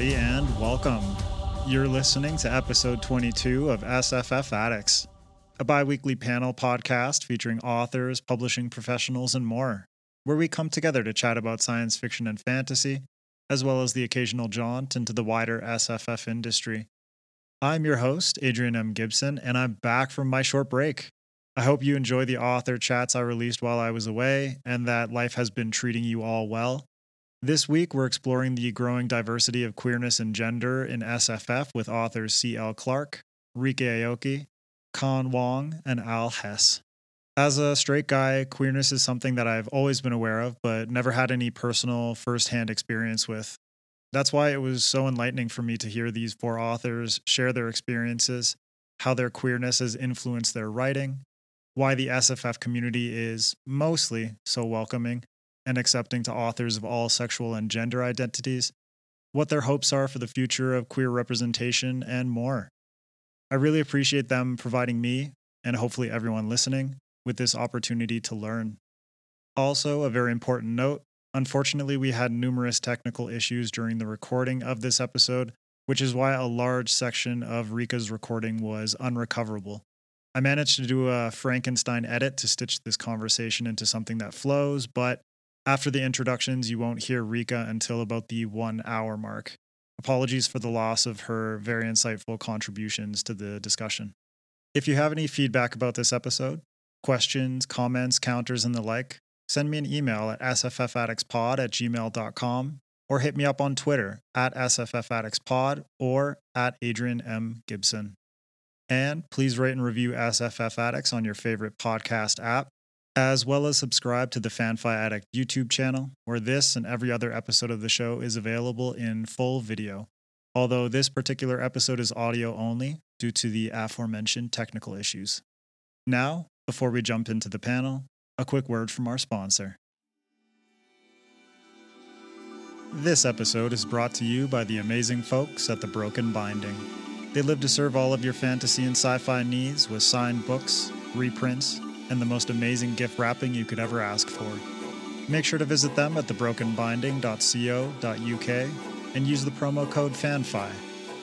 everybody, and welcome. You're listening to episode 22 of SFF Addicts, a bi weekly panel podcast featuring authors, publishing professionals, and more, where we come together to chat about science fiction and fantasy, as well as the occasional jaunt into the wider SFF industry. I'm your host, Adrian M. Gibson, and I'm back from my short break. I hope you enjoy the author chats I released while I was away and that life has been treating you all well. This week, we're exploring the growing diversity of queerness and gender in SFF with authors C.L. Clark, Ryka Aoki, Khan Wong, and Al Hess. As a straight guy, queerness is something that I've always been aware of, but never had any personal, firsthand experience with. That's why it was so enlightening for me to hear these four authors share their experiences, how their queerness has influenced their writing, why the SFF community is mostly so welcoming and accepting to authors of all sexual and gender identities, what their hopes are for the future of queer representation, and more. I really appreciate them providing me, and hopefully everyone listening, with this opportunity to learn. Also, a very important note unfortunately, we had numerous technical issues during the recording of this episode, which is why a large section of Ryka's recording was unrecoverable. I managed to do a Frankenstein edit to stitch this conversation into something that flows, but after the introductions, you won't hear Ryka until about the one hour mark. Apologies for the loss of her very insightful contributions to the discussion. If you have any feedback about this episode, questions, comments, counters, and the like, send me an email at sffaddictspod at gmail.com or hit me up on Twitter at sffaddictspod or at Adrian M. Gibson. And please rate and review SFF Addicts on your favorite podcast app as well as subscribe to the FanFi Addict YouTube channel, where this and every other episode of the show is available in full video. Although this particular episode is audio only due to the aforementioned technical issues. Now, before we jump into the panel, a quick word from our sponsor. This episode is brought to you by the amazing folks at The Broken Binding. They live to serve all of your fantasy and sci fi needs with signed books, reprints, and the most amazing gift wrapping you could ever ask for. Make sure to visit them at thebrokenbinding.co.uk and use the promo code FANFI,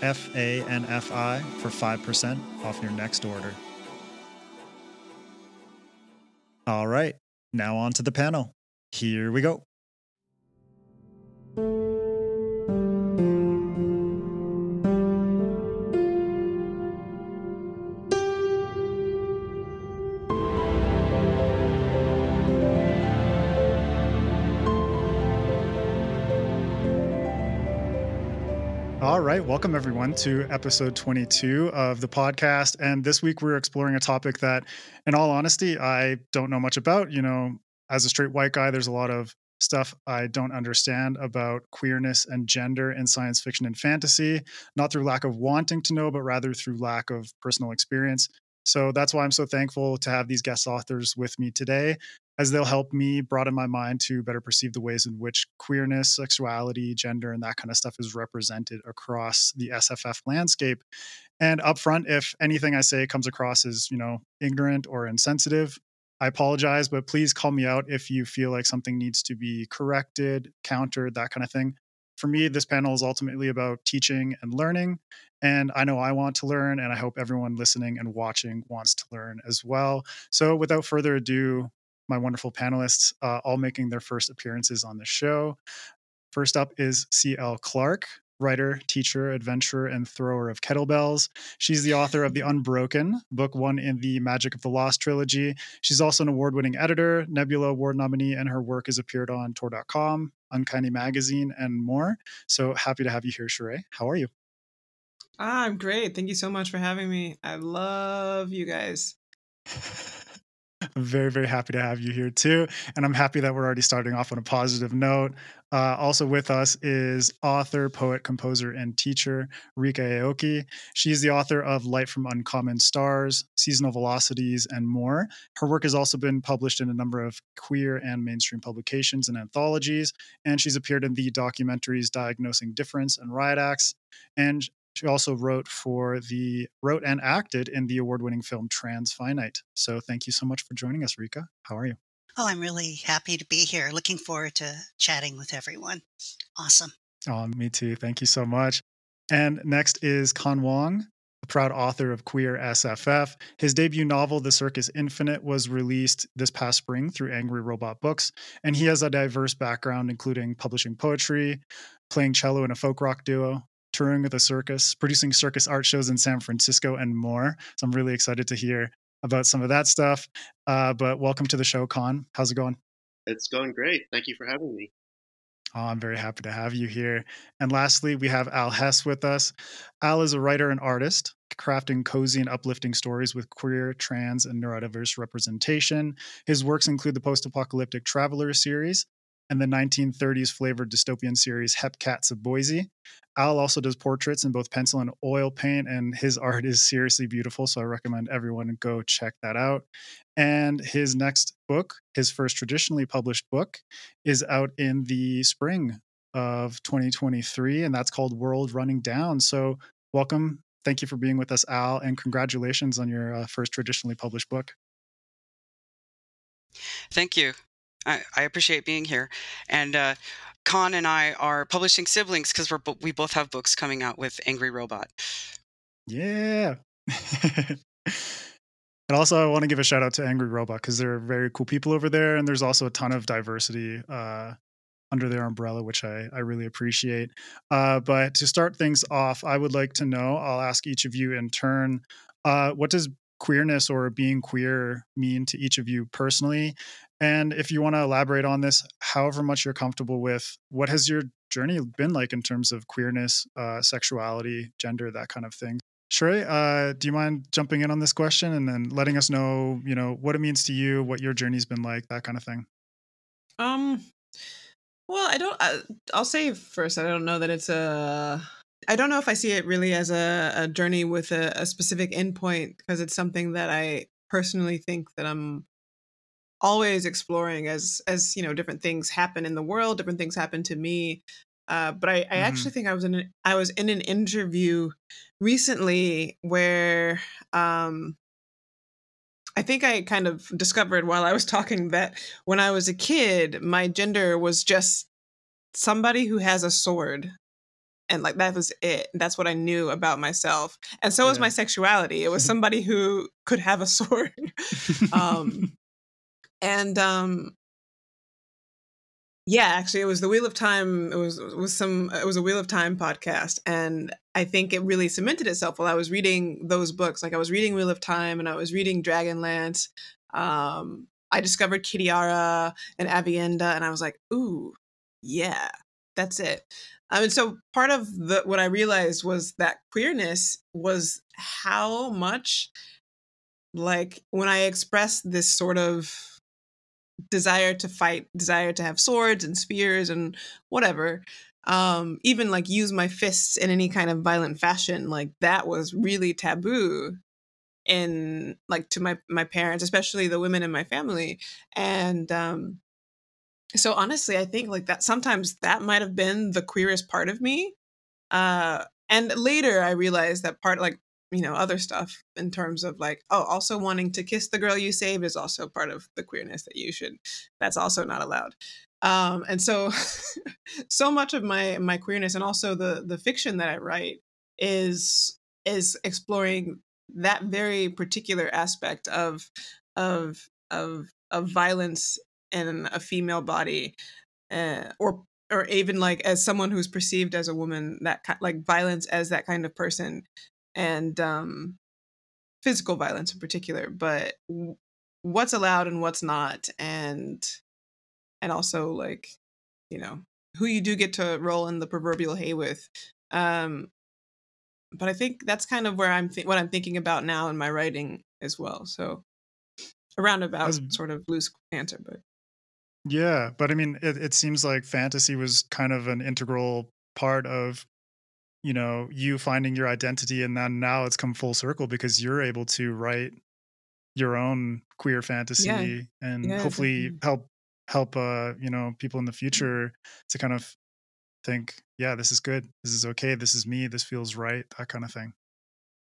F A N F I, for 5% off your next order. All right, now on to the panel. Here we go. All right, welcome everyone to episode 22 of the podcast. And this week we're exploring a topic that, in all honesty, I don't know much about. You know, as a straight white guy, there's a lot of stuff I don't understand about queerness and gender in science fiction and fantasy, not through lack of wanting to know, but rather through lack of personal experience. So that's why I'm so thankful to have these guest authors with me today as they'll help me broaden my mind to better perceive the ways in which queerness, sexuality, gender, and that kind of stuff is represented across the SFF landscape. And upfront, if anything I say comes across as, you know, ignorant or insensitive, I apologize, but please call me out if you feel like something needs to be corrected, countered, that kind of thing. For me, this panel is ultimately about teaching and learning. And I know I want to learn, and I hope everyone listening and watching wants to learn as well. So, without further ado, my wonderful panelists, uh, all making their first appearances on the show. First up is C.L. Clark, writer, teacher, adventurer, and thrower of kettlebells. She's the author of The Unbroken, book one in the Magic of the Lost trilogy. She's also an award winning editor, Nebula Award nominee, and her work has appeared on Tor.com, Uncanny Magazine, and more. So happy to have you here, Cherae. How are you? I'm great. Thank you so much for having me. I love you guys. I'm very, very happy to have you here too. And I'm happy that we're already starting off on a positive note. Uh, also with us is author, poet, composer, and teacher Ryka Aoki. She's the author of Light from Uncommon Stars, Seasonal Velocities, and more. Her work has also been published in a number of queer and mainstream publications and anthologies, and she's appeared in the documentaries Diagnosing Difference and Riot Acts. And she also wrote for the wrote and acted in the award-winning film Transfinite. So thank you so much for joining us, Ryka. How are you? Oh, I'm really happy to be here. Looking forward to chatting with everyone. Awesome. Oh, me too. Thank you so much. And next is Khan Wong, a proud author of Queer SFF. His debut novel, The Circus Infinite, was released this past spring through Angry Robot Books. And he has a diverse background, including publishing poetry, playing cello in a folk rock duo, touring with a circus, producing circus art shows in San Francisco, and more. So I'm really excited to hear about some of that stuff. Uh, but welcome to the show, Khan. How's it going? It's going great. Thank you for having me. Oh, I'm very happy to have you here. And lastly, we have Al Hess with us. Al is a writer and artist, crafting cozy and uplifting stories with queer, trans, and neurodiverse representation. His works include the post apocalyptic Traveler series and the 1930s flavored dystopian series Hepcats of Boise. Al also does portraits in both pencil and oil paint, and his art is seriously beautiful. So I recommend everyone go check that out. And his next book, his first traditionally published book, is out in the spring of 2023, and that's called World Running Down. So welcome. Thank you for being with us, Al, and congratulations on your uh, first traditionally published book. Thank you. I, I appreciate being here. And uh, Khan and I are publishing siblings because we're we both have books coming out with Angry Robot. Yeah. and also, I want to give a shout out to Angry Robot because they're very cool people over there, and there's also a ton of diversity uh, under their umbrella, which I, I really appreciate. Uh, but to start things off, I would like to know I'll ask each of you in turn uh, what does queerness or being queer mean to each of you personally? And if you want to elaborate on this, however much you're comfortable with, what has your journey been like in terms of queerness, uh, sexuality, gender, that kind of thing? Cherae, uh, do you mind jumping in on this question and then letting us know, you know, what it means to you, what your journey's been like, that kind of thing? Um, well, I don't. I, I'll say first, I don't know that it's a. I don't know if I see it really as a, a journey with a, a specific endpoint because it's something that I personally think that I'm always exploring as as you know different things happen in the world different things happen to me uh, but I, I mm-hmm. actually think I was in an, I was in an interview recently where um, I think I kind of discovered while I was talking that when I was a kid, my gender was just somebody who has a sword. And like that was it. That's what I knew about myself. And so yeah. was my sexuality. It was somebody who could have a sword. um, and um yeah actually it was the wheel of time it was it was some it was a wheel of time podcast and i think it really cemented itself while i was reading those books like i was reading wheel of time and i was reading dragonlance um i discovered kitiara and Aviendha and i was like ooh yeah that's it I mean, so part of the what I realized was that queerness was how much like when I expressed this sort of desire to fight, desire to have swords and spears and whatever. Um, even like use my fists in any kind of violent fashion, like that was really taboo in like to my my parents, especially the women in my family. And um so honestly, I think like that sometimes that might have been the queerest part of me. Uh and later I realized that part like you know other stuff in terms of like oh also wanting to kiss the girl you saved is also part of the queerness that you should that's also not allowed um and so so much of my my queerness and also the the fiction that i write is is exploring that very particular aspect of of of of violence in a female body uh, or or even like as someone who's perceived as a woman that like violence as that kind of person and um, physical violence in particular, but w- what's allowed and what's not, and and also like you know who you do get to roll in the proverbial hay with. Um, but I think that's kind of where I'm th- what I'm thinking about now in my writing as well. So a roundabout sort of loose answer, but yeah, but I mean, it, it seems like fantasy was kind of an integral part of you know you finding your identity and then now it's come full circle because you're able to write your own queer fantasy yeah. and yeah, hopefully help help uh you know people in the future to kind of think yeah this is good. This is okay. This is me. This feels right that kind of thing.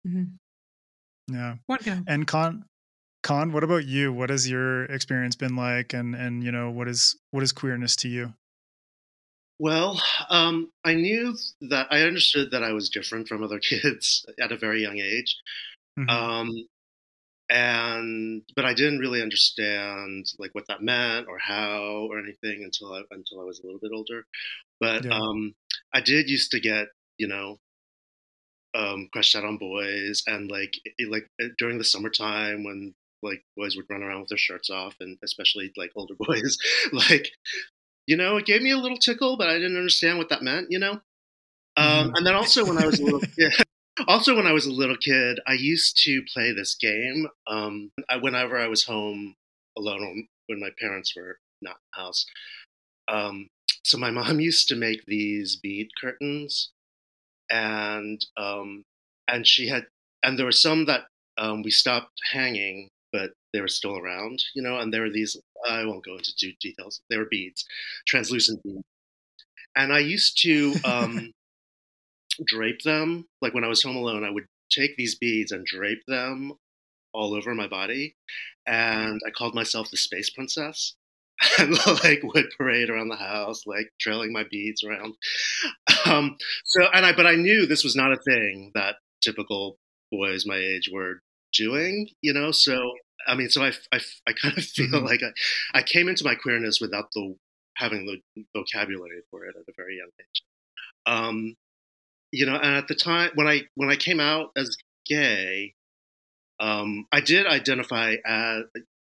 Mm-hmm. yeah. And Khan Khan what about you what has your experience been like and and you know what is what is queerness to you Well, um, I knew that I understood that I was different from other kids at a very young age. Mm-hmm. Um, and but I didn't really understand like what that meant or how or anything until I until I was a little bit older. But yeah. um, I did used to get you know um, crushed out on boys and like it, like during the summertime when like boys would run around with their shirts off and especially like older boys like you know it gave me a little tickle but I didn't understand what that meant you know um, mm-hmm. and then also when I was a little yeah, also, when I was a little kid, I used to play this game. Um, I, whenever I was home alone, when my parents were not in the house. Um, so my mom used to make these bead curtains, and um, and she had, and there were some that um, we stopped hanging, but they were still around, you know. And there were these. I won't go into details. They were beads, translucent beads, and I used to. Um, drape them. Like when I was home alone, I would take these beads and drape them all over my body. And I called myself the Space Princess. And like would parade around the house, like trailing my beads around. Um, so, and I, but I knew this was not a thing that typical boys my age were doing, you know. So, I mean, so I, I, I kind of feel mm-hmm. like I, I came into my queerness without the having the vocabulary for it at a very young age. Um, you know, and at the time when I when I came out as gay, um, I did identify as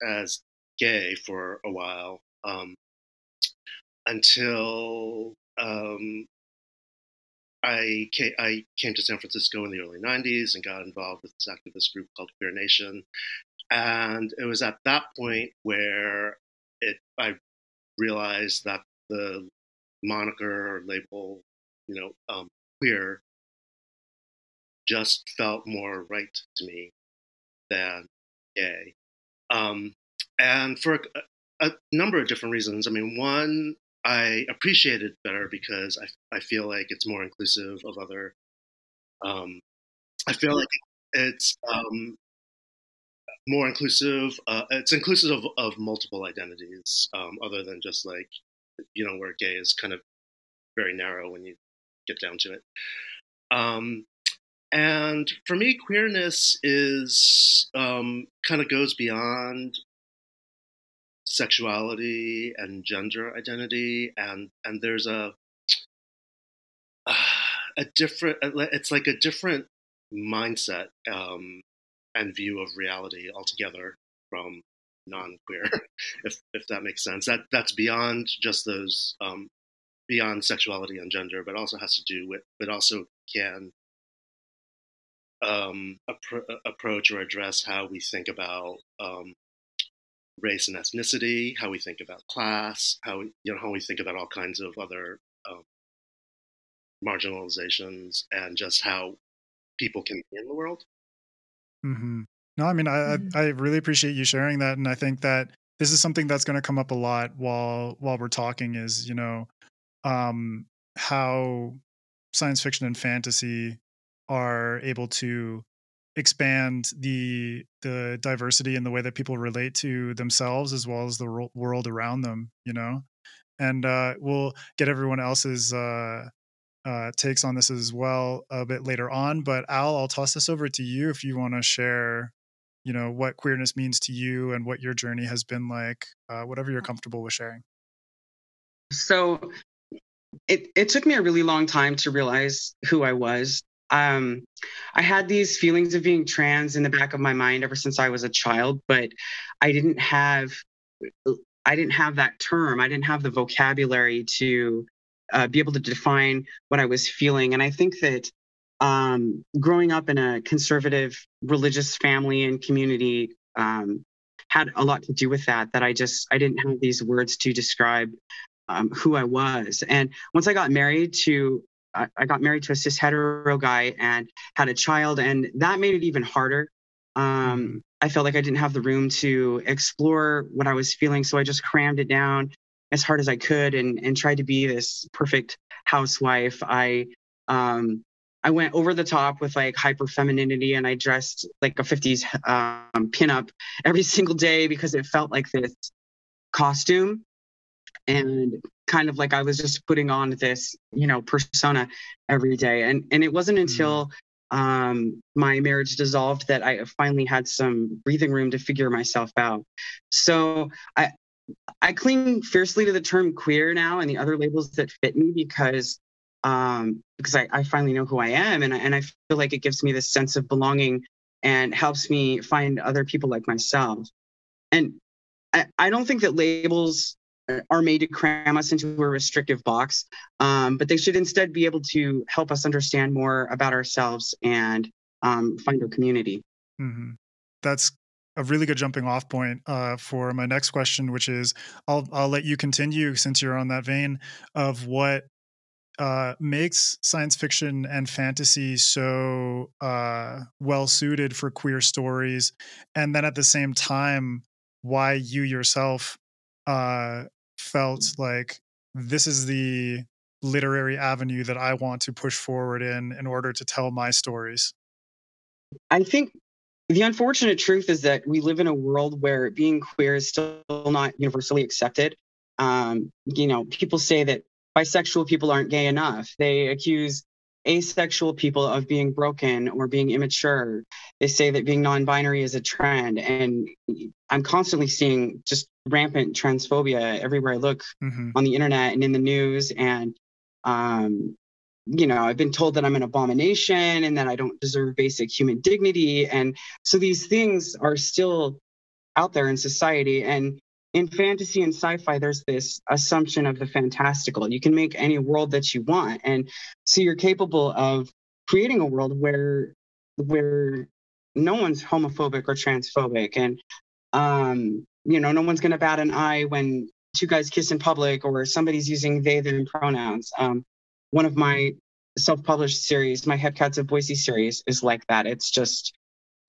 as gay for a while um, until um, I came, I came to San Francisco in the early '90s and got involved with this activist group called Queer Nation, and it was at that point where it I realized that the moniker or label, you know, um, queer just felt more right to me than gay. Um, and for a, a, number of different reasons. I mean, one, I appreciate it better because I, I feel like it's more inclusive of other. Um, I feel like it's um, more inclusive. Uh, it's inclusive of, of multiple identities, um, other than just like, you know, where gay is kind of very narrow when you get down to it. Um, and for me, queerness is um, kind of goes beyond sexuality and gender identity, and and there's a a different. It's like a different mindset um, and view of reality altogether from non-queer, if if that makes sense. That that's beyond just those um, beyond sexuality and gender, but also has to do with, but also can um, appro- approach or address how we think about um, race and ethnicity, how we think about class, how we, you know how we think about all kinds of other um, marginalizations, and just how people can be in the world. Mm-hmm. No, I mean, I, mm-hmm. I really appreciate you sharing that, and I think that this is something that's going to come up a lot while while we're talking. Is you know um, how science fiction and fantasy are able to expand the the diversity in the way that people relate to themselves as well as the ro- world around them you know and uh, we'll get everyone else's uh, uh, takes on this as well a bit later on but al i'll toss this over to you if you want to share you know what queerness means to you and what your journey has been like uh, whatever you're comfortable with sharing so it, it took me a really long time to realize who I was. Um, I had these feelings of being trans in the back of my mind ever since I was a child, but I didn't have I didn't have that term. I didn't have the vocabulary to uh, be able to define what I was feeling. And I think that um, growing up in a conservative religious family and community um, had a lot to do with that. That I just I didn't have these words to describe um, who I was. And once I got married to, I, I got married to a cis hetero guy and had a child, and that made it even harder. Um, mm-hmm. I felt like I didn't have the room to explore what I was feeling, so I just crammed it down as hard as I could and and tried to be this perfect housewife. I um, I went over the top with like hyper femininity and I dressed like a 50s um, pinup every single day because it felt like this costume and kind of like I was just putting on this, you know, persona every day. And and it wasn't mm-hmm. until mm. um, my marriage dissolved that I finally had some breathing room to figure myself out. So I I cling fiercely to the term queer now and the other labels that fit me because um, because I, I finally know who I am and I, and I feel like it gives me this sense of belonging and helps me find other people like myself. And I, I don't think that labels are made to cram us into a restrictive box, um, but they should instead be able to help us understand more about ourselves and um, find our community. Mm-hmm. That's a really good jumping off point uh, for my next question, which is I'll I'll let you continue since you're on that vein of what uh, makes science fiction and fantasy so uh, well suited for queer stories, and then at the same time, why you yourself uh, felt like this is the literary avenue that I want to push forward in in order to tell my stories? I think the unfortunate truth is that we live in a world where being queer is still not universally accepted. Um, you know, people say that bisexual people aren't gay enough. They accuse asexual people of being broken or being immature. They say that being non binary is a trend. And I'm constantly seeing just rampant transphobia everywhere I look mm-hmm. on the internet and in the news. And, um, you know, I've been told that I'm an abomination and that I don't deserve basic human dignity. And so these things are still out there in society. And in fantasy and sci-fi there's this assumption of the fantastical you can make any world that you want and so you're capable of creating a world where where no one's homophobic or transphobic and um you know no one's going to bat an eye when two guys kiss in public or somebody's using they them pronouns um one of my self-published series my Hepcats of boise series is like that it's just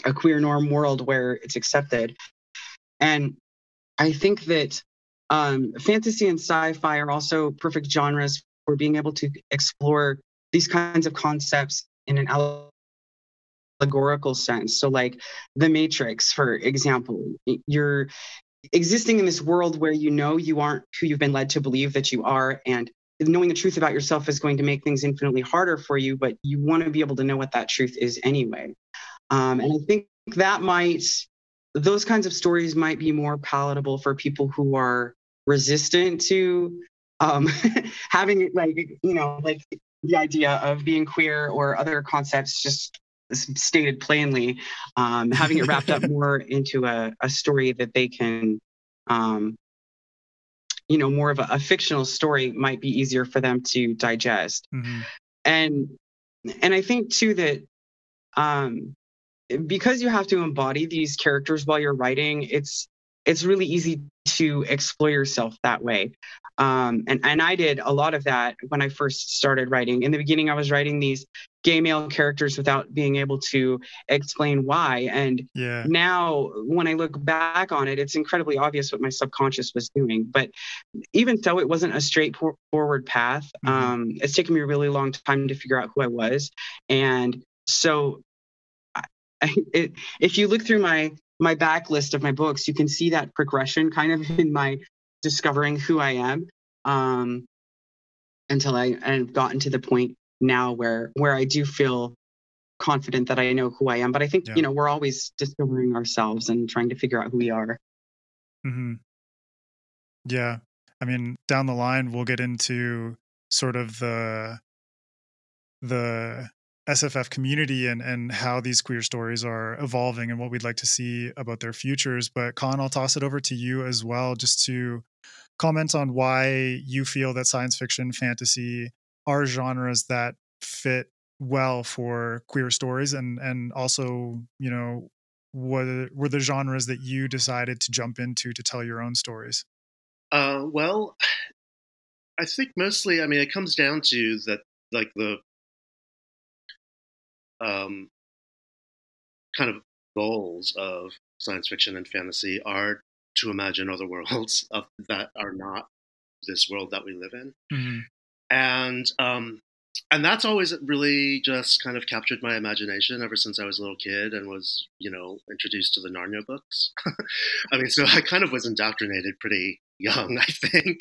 a queer norm world where it's accepted and I think that um, fantasy and sci-fi are also perfect genres for being able to explore these kinds of concepts in an allegorical sense. So, like The Matrix, for example, you're existing in this world where you know you aren't who you've been led to believe that you are, and knowing the truth about yourself is going to make things infinitely harder for you, but you want to be able to know what that truth is anyway. Um, and I think that might those kinds of stories might be more palatable for people who are resistant to um, having like you know like the idea of being queer or other concepts just stated plainly um, having it wrapped up more into a, a story that they can um, you know more of a, a, fictional story might be easier for them to digest mm-hmm. and and i think too that um because you have to embody these characters while you're writing, it's it's really easy to explore yourself that way. Um, and and I did a lot of that when I first started writing. In the beginning, I was writing these gay male characters without being able to explain why. And yeah. now, when I look back on it, it's incredibly obvious what my subconscious was doing. But even so, it wasn't a straightforward path. Mm-hmm. Um, it's taken me a really long time to figure out who I was. And so it, if you look through my my backlist of my books, you can see that progression kind of in my discovering who I am um, until I I've gotten to the point now where where I do feel confident that I know who I am. But I think yeah. you know we're always discovering ourselves and trying to figure out who we are. Mm-hmm. Yeah, I mean, down the line we'll get into sort of the the SFF community and and how these queer stories are evolving and what we'd like to see about their futures. But Khan, I'll toss it over to you as well, just to comment on why you feel that science fiction, fantasy are genres that fit well for queer stories, and and also you know what were the genres that you decided to jump into to tell your own stories. Uh, well, I think mostly, I mean, it comes down to that, like the um, kind of goals of science fiction and fantasy are to imagine other worlds of, that are not this world that we live in. Mm-hmm. And um, and that's always really just kind of captured my imagination ever since I was a little kid and was, you know, introduced to the Narnia books. I mean, so I kind of was indoctrinated pretty young, I think.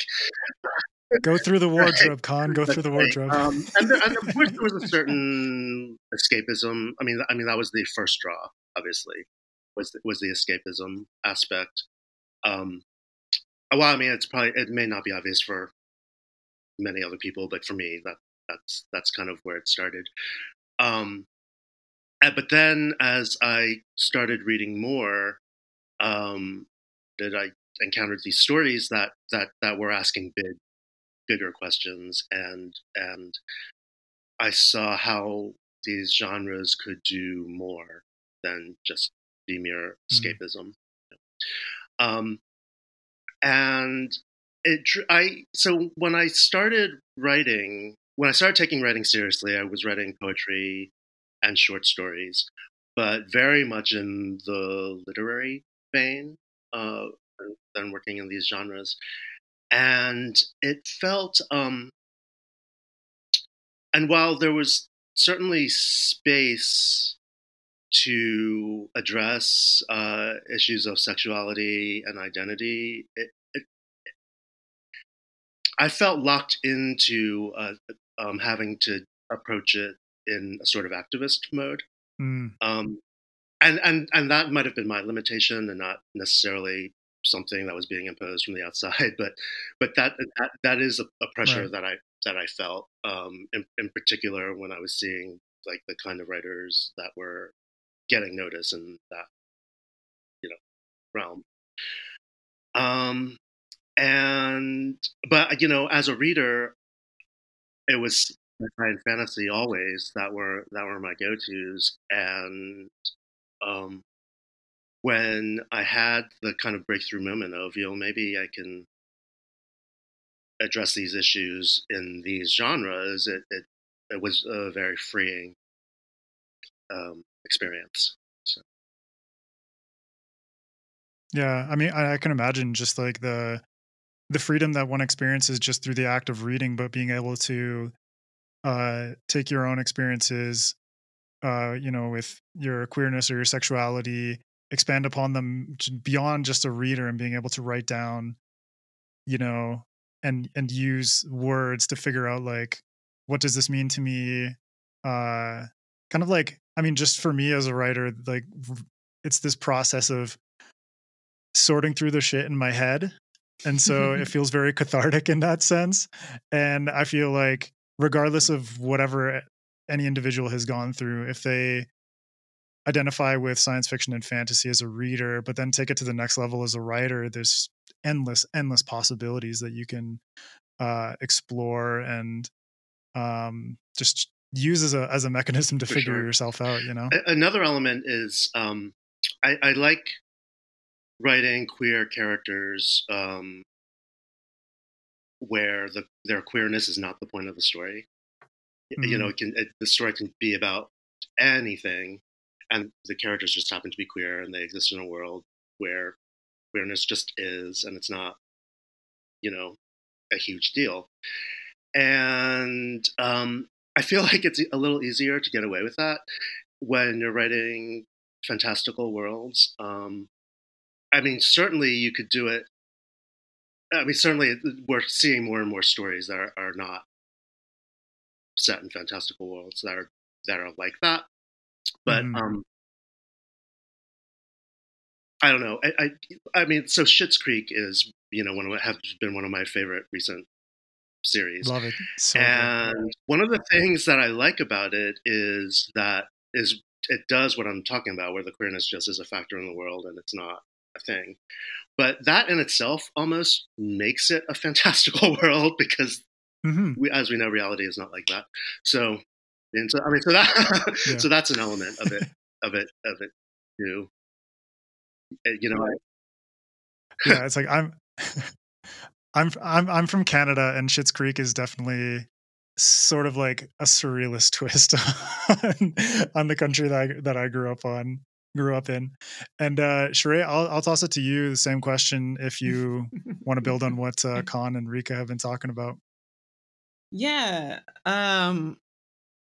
Go through the wardrobe, Khan. Go through the wardrobe. Um, and, there, and of course, there was a certain escapism. I mean, I mean that was the first draw. Obviously, was the, was the escapism aspect. Um, well, I mean, it's probably it may not be obvious for many other people, but for me, that that's that's kind of where it started. Um, but then, as I started reading more, um, that I encountered these stories that that that were asking big, bigger questions, and and I saw how these genres could do more than just be mere mm-hmm. escapism. Mm-hmm. Um, and it, I so when I started writing, when I started taking writing seriously, I was writing poetry and short stories, but very much in the literary vein uh, than working in these genres. And it felt, um, and while there was certainly space to address uh, issues of sexuality and identity, it, it, I felt locked into uh, um, having to approach it in a sort of activist mode. Mm. Um, and and and that might have been my limitation, and not necessarily something that was being imposed from the outside. But but that that, that is a, a pressure right. that I that I felt um, in, in particular when I was seeing like the kind of writers that were getting notice in that you know realm. Um, and but you know, as a reader, it was sci-fi and fantasy always that were that were my go-to's and um, when I had the kind of breakthrough moment of you know maybe I can address these issues in these genres it it, it was a very freeing um, experience so. yeah I mean I, I can imagine just like the the freedom that one experiences just through the act of reading but being able to uh, take your own experiences, uh, you know, with your queerness or your sexuality, expand upon them beyond just a reader and being able to write down, you know, and and use words to figure out like what does this mean to me? Uh kind of like i mean just for me as a writer like it's this process of sorting through the shit in my head. And so it feels very cathartic in that sense. And i feel like regardless of whatever any individual has gone through, if they identify with science fiction and fantasy as a reader, but then take it to the next level as a writer, there's endless, endless possibilities that you can uh, explore and um, just use as a as a mechanism to For figure sure. yourself out. You know, another element is um, I, I like writing queer characters um, where the their queerness is not the point of the story. Mm-hmm. You know, it can it, the story can be about anything, and the characters just happen to be queer, and they exist in a world where queerness just is, and it's not, you know, a huge deal. And um, I feel like it's a little easier to get away with that when you're writing fantastical worlds. Um, I mean, certainly you could do it I mean, certainly we're seeing more and more stories that are, are not set in fantastical worlds that are that are like that. But mm. um, I don't know. I, I, I mean, so Schitt's Creek is you know one of have been one of my favorite recent series. Love it. So and good. one of the things that I like about it is that is it does what I'm talking about, where the queerness just is a factor in the world and it's not a thing. But that in itself almost makes it a fantastical world because, mm-hmm. we, as we know, reality is not like that. So, and so I mean, so that yeah. so that's an element of it, of it, of it too. Eh, you know, yeah, it's like I'm. I'm I'm I'm from Canada, and Schitt's Creek is definitely sort of like a surrealist twist on, on the country that I, that I grew up on grew up in. And uh Cherae, I'll I'll toss it to you. The same question if you want to build on what uh, Khan and Ryka have been talking about. Yeah. Um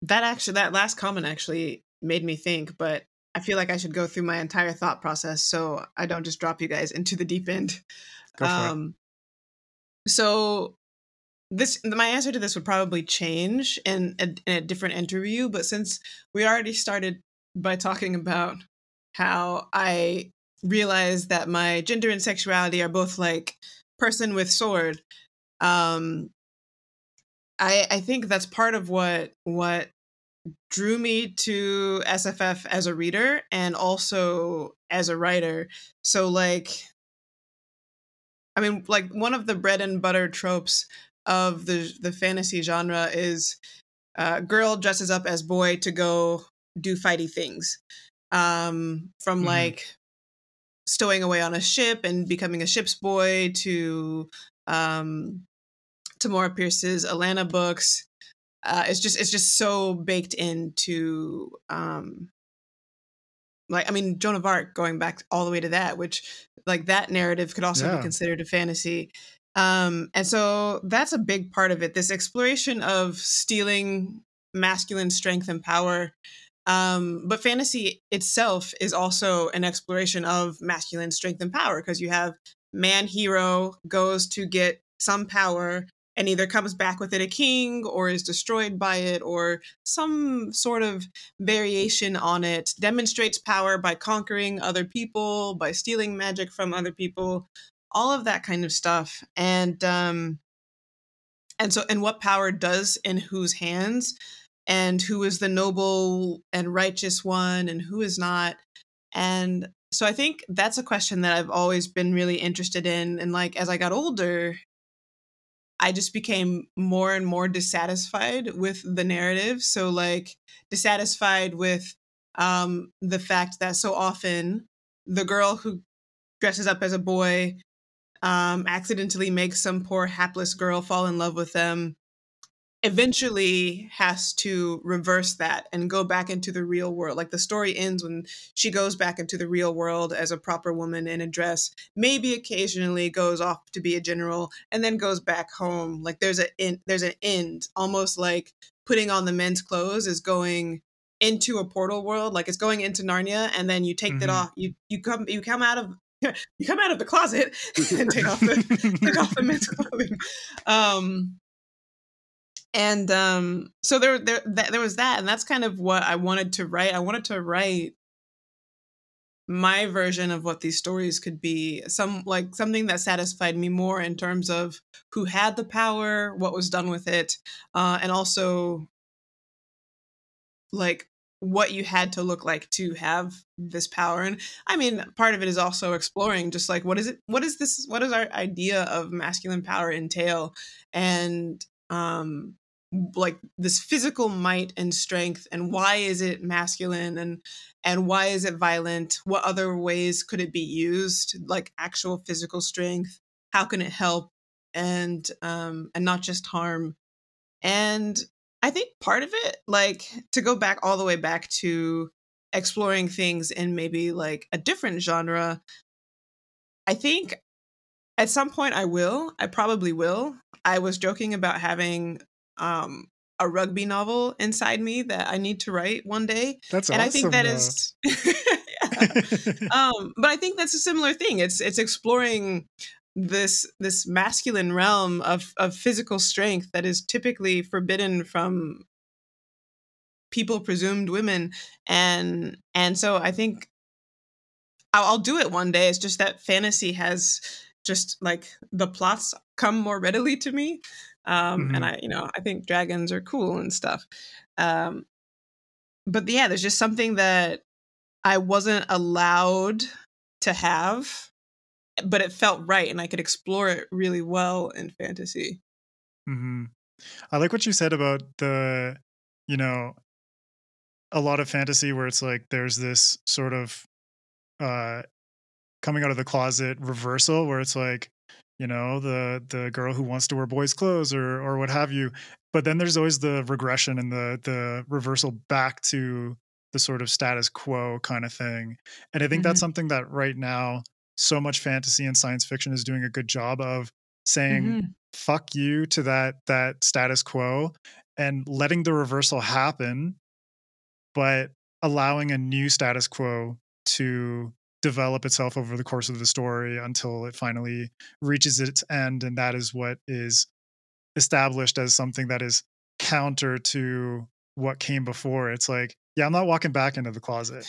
that actually that last comment actually made me think, but I feel like I should go through my entire thought process so I don't just drop you guys into the deep end. Go for um it. so this my answer to this would probably change in a, in a different interview, but since we already started by talking about how I realized that my gender and sexuality are both like person with sword, um, I I think that's part of what what drew me to SFF as a reader and also as a writer. So like I mean like one of the bread and butter tropes of the the fantasy genre is uh, girl dresses up as boy to go do fighty things. Um, from mm-hmm. like stowing away on a ship and becoming a ship's boy to um, Tamora Pierce's Alanna books. Uh, it's just it's just so baked into um, like I mean Joan of Arc going back all the way to that, which like that narrative could also yeah. be considered a fantasy. Um, and so that's a big part of it. This exploration of stealing masculine strength and power. Um, but fantasy itself is also an exploration of masculine strength and power because you have man hero goes to get some power and either comes back with it a king or is destroyed by it or some sort of variation on it demonstrates power by conquering other people by stealing magic from other people all of that kind of stuff. And um and so and what power does in whose hands and who is the noble and righteous one and who is not. And so i think that's a question that i've always been really interested in and like as i got older I just became more and more dissatisfied with the narrative. So, like, dissatisfied with um, the fact that so often the girl who dresses up as a boy um, accidentally makes some poor hapless girl fall in love with them eventually has to reverse that and go back into the real world. Like the story ends when she goes back into the real world as a proper woman in a dress, maybe occasionally goes off to be a general and then goes back home. Like there's a in, there's an end, almost like putting on the men's clothes is going into a portal world, like it's going into Narnia and then you take mm-hmm. that off. You you come you come out of you come out of the closet and take off the take off the men's clothing. Um and um, so there, there, th- there was that, and that's kind of what I wanted to write. I wanted to write my version of what these stories could be, some like something that satisfied me more in terms of who had the power, what was done with it, uh, and also like what you had to look like to have this power and i mean part of it is also exploring just like what is it what is this what does our idea of masculine power entail and um like this physical might and strength and why is it masculine and and why is it violent? What other ways could it be used? Like actual physical strength? How can it help? And um and not just harm. And i think part of it like to go back all the way back to exploring things in maybe like a different genre i think at some point i will i probably will i was joking about having um, a rugby novel inside me that I need to write one day. That's and awesome, I think that is, um, but I think that's a similar thing. It's it's exploring this this masculine realm of of physical strength that is typically forbidden from people presumed women and and so I think I'll, I'll do it one day. It's just that fantasy has just like the plots come more readily to me um, mm-hmm. and I, you know, I think dragons are cool and stuff. Um, but yeah, there's just something that I wasn't allowed to have, but it felt right, and I could explore it really well in fantasy. Mm-hmm. I like what you said about the, you know, a lot of fantasy where it's like there's this sort of uh coming out of the closet reversal where it's like you know the the girl who wants to wear boys clothes or or what have you but then there's always the regression and the the reversal back to the sort of status quo kind of thing and i think mm-hmm. that's something that right now so much fantasy and science fiction is doing a good job of saying mm-hmm. fuck you to that that status quo and letting the reversal happen but allowing a new status quo to develop itself over the course of the story until it finally reaches its end and that is what is established as something that is counter to what came before. It's like, yeah, I'm not walking back into the closet.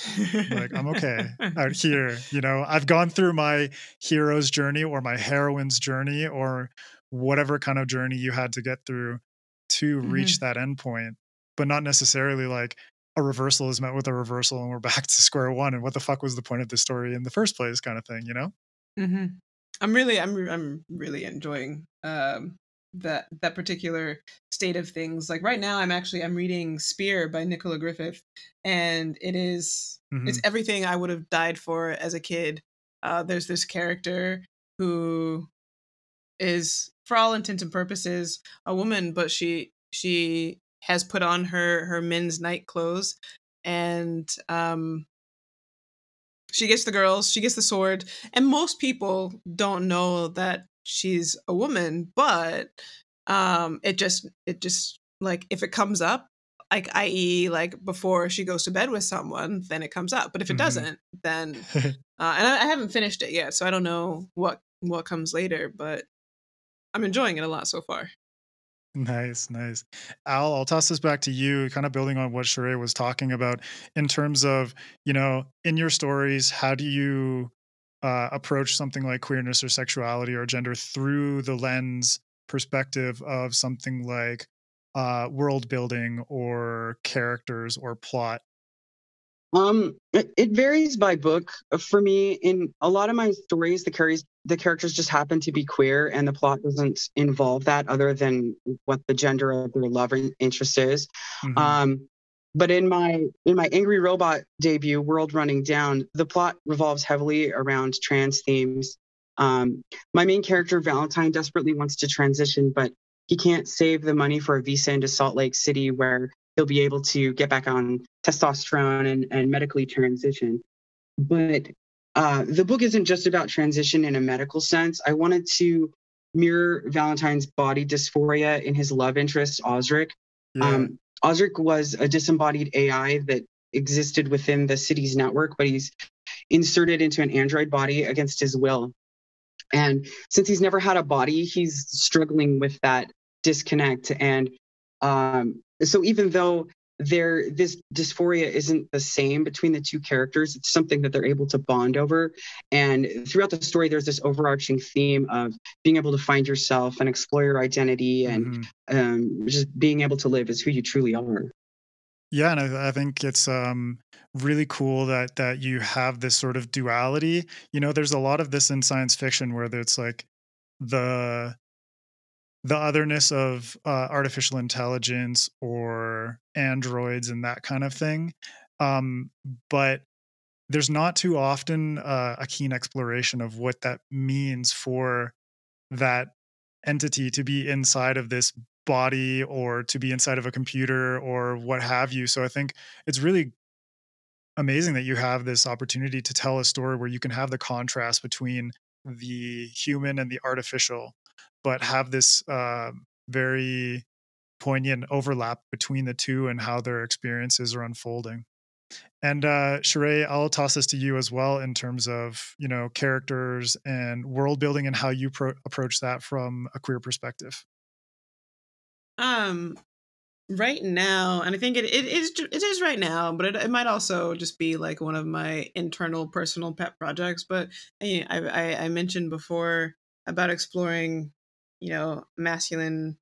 like, I'm okay out here. You know, I've gone through my hero's journey or my heroine's journey or whatever kind of journey you had to get through to mm-hmm. reach that endpoint, but not necessarily like a reversal is met with a reversal and we're back to square one. And what the fuck was the point of the story in the first place, kind of thing, you know? Mm-hmm. I'm really, I'm, I'm really enjoying um, that that particular state of things. Like right now, I'm actually I'm reading Spear by Nicola Griffith, and it is, mm-hmm. it's everything I would have died for as a kid. Uh, there's this character who is, for all intents and purposes, a woman, but she she has put on her her men's night clothes, and um, she gets the girls, she gets the sword, and most people don't know that she's a woman, but um it just it just like if it comes up like i.e like before she goes to bed with someone then it comes up but if it mm-hmm. doesn't then uh, and I, I, haven't finished it yet so i don't know what what comes later but i'm enjoying it a lot so far nice nice al i'll toss this back to you kind of building on what Cherae was talking about in terms of you know in your stories how do you uh, approach something like queerness or sexuality or gender through the lens perspective of something like uh, world building or characters or plot? Um, it, it, varies by book. Uh, for me, in a lot of my stories, the carries the characters just happen to be queer, and the plot doesn't involve that other than what the gender of their love interest is. Mm-hmm. Um, but in my in my angry robot debut world running down the plot revolves heavily around trans themes um, my main character valentine desperately wants to transition but he can't save the money for a visa into salt lake city where he'll be able to get back on testosterone and, and medically transition but uh, the book isn't just about transition in a medical sense i wanted to mirror valentine's body dysphoria in his love interest osric yeah. um, Osric was a disembodied AI that existed within the city's network, but he's inserted into an android body against his will. And since he's never had a body, he's struggling with that disconnect. And um, so even though there this dysphoria isn't the same between the two characters it's something that they're able to bond over. And throughout the story there's this overarching theme of being able to find yourself and explore your identity and mm-hmm. um, just being able to live as who you truly are. Yeah and I, I think it's um, really cool that that you have this sort of duality. You know there's a lot of this in science fiction where it's like the the otherness of uh, artificial intelligence or androids and that kind of thing. Um, but there's not too often uh, a keen exploration of what that means for that entity to be inside of this body or to be inside of a computer or what have you. So I think it's really amazing that you have this opportunity to tell a story where you can have the contrast between the human and the artificial but have this uh, very poignant overlap between the two and how their experiences are unfolding. And uh, Cherae, I'll toss this to you as well in terms of you know characters and world building and how you pro- approach that from a queer perspective. Um, right now, and I think it, it is it is right now, but it, it might also just be like one of my internal personal pet projects. But I, I, I mentioned before about exploring you know, masculine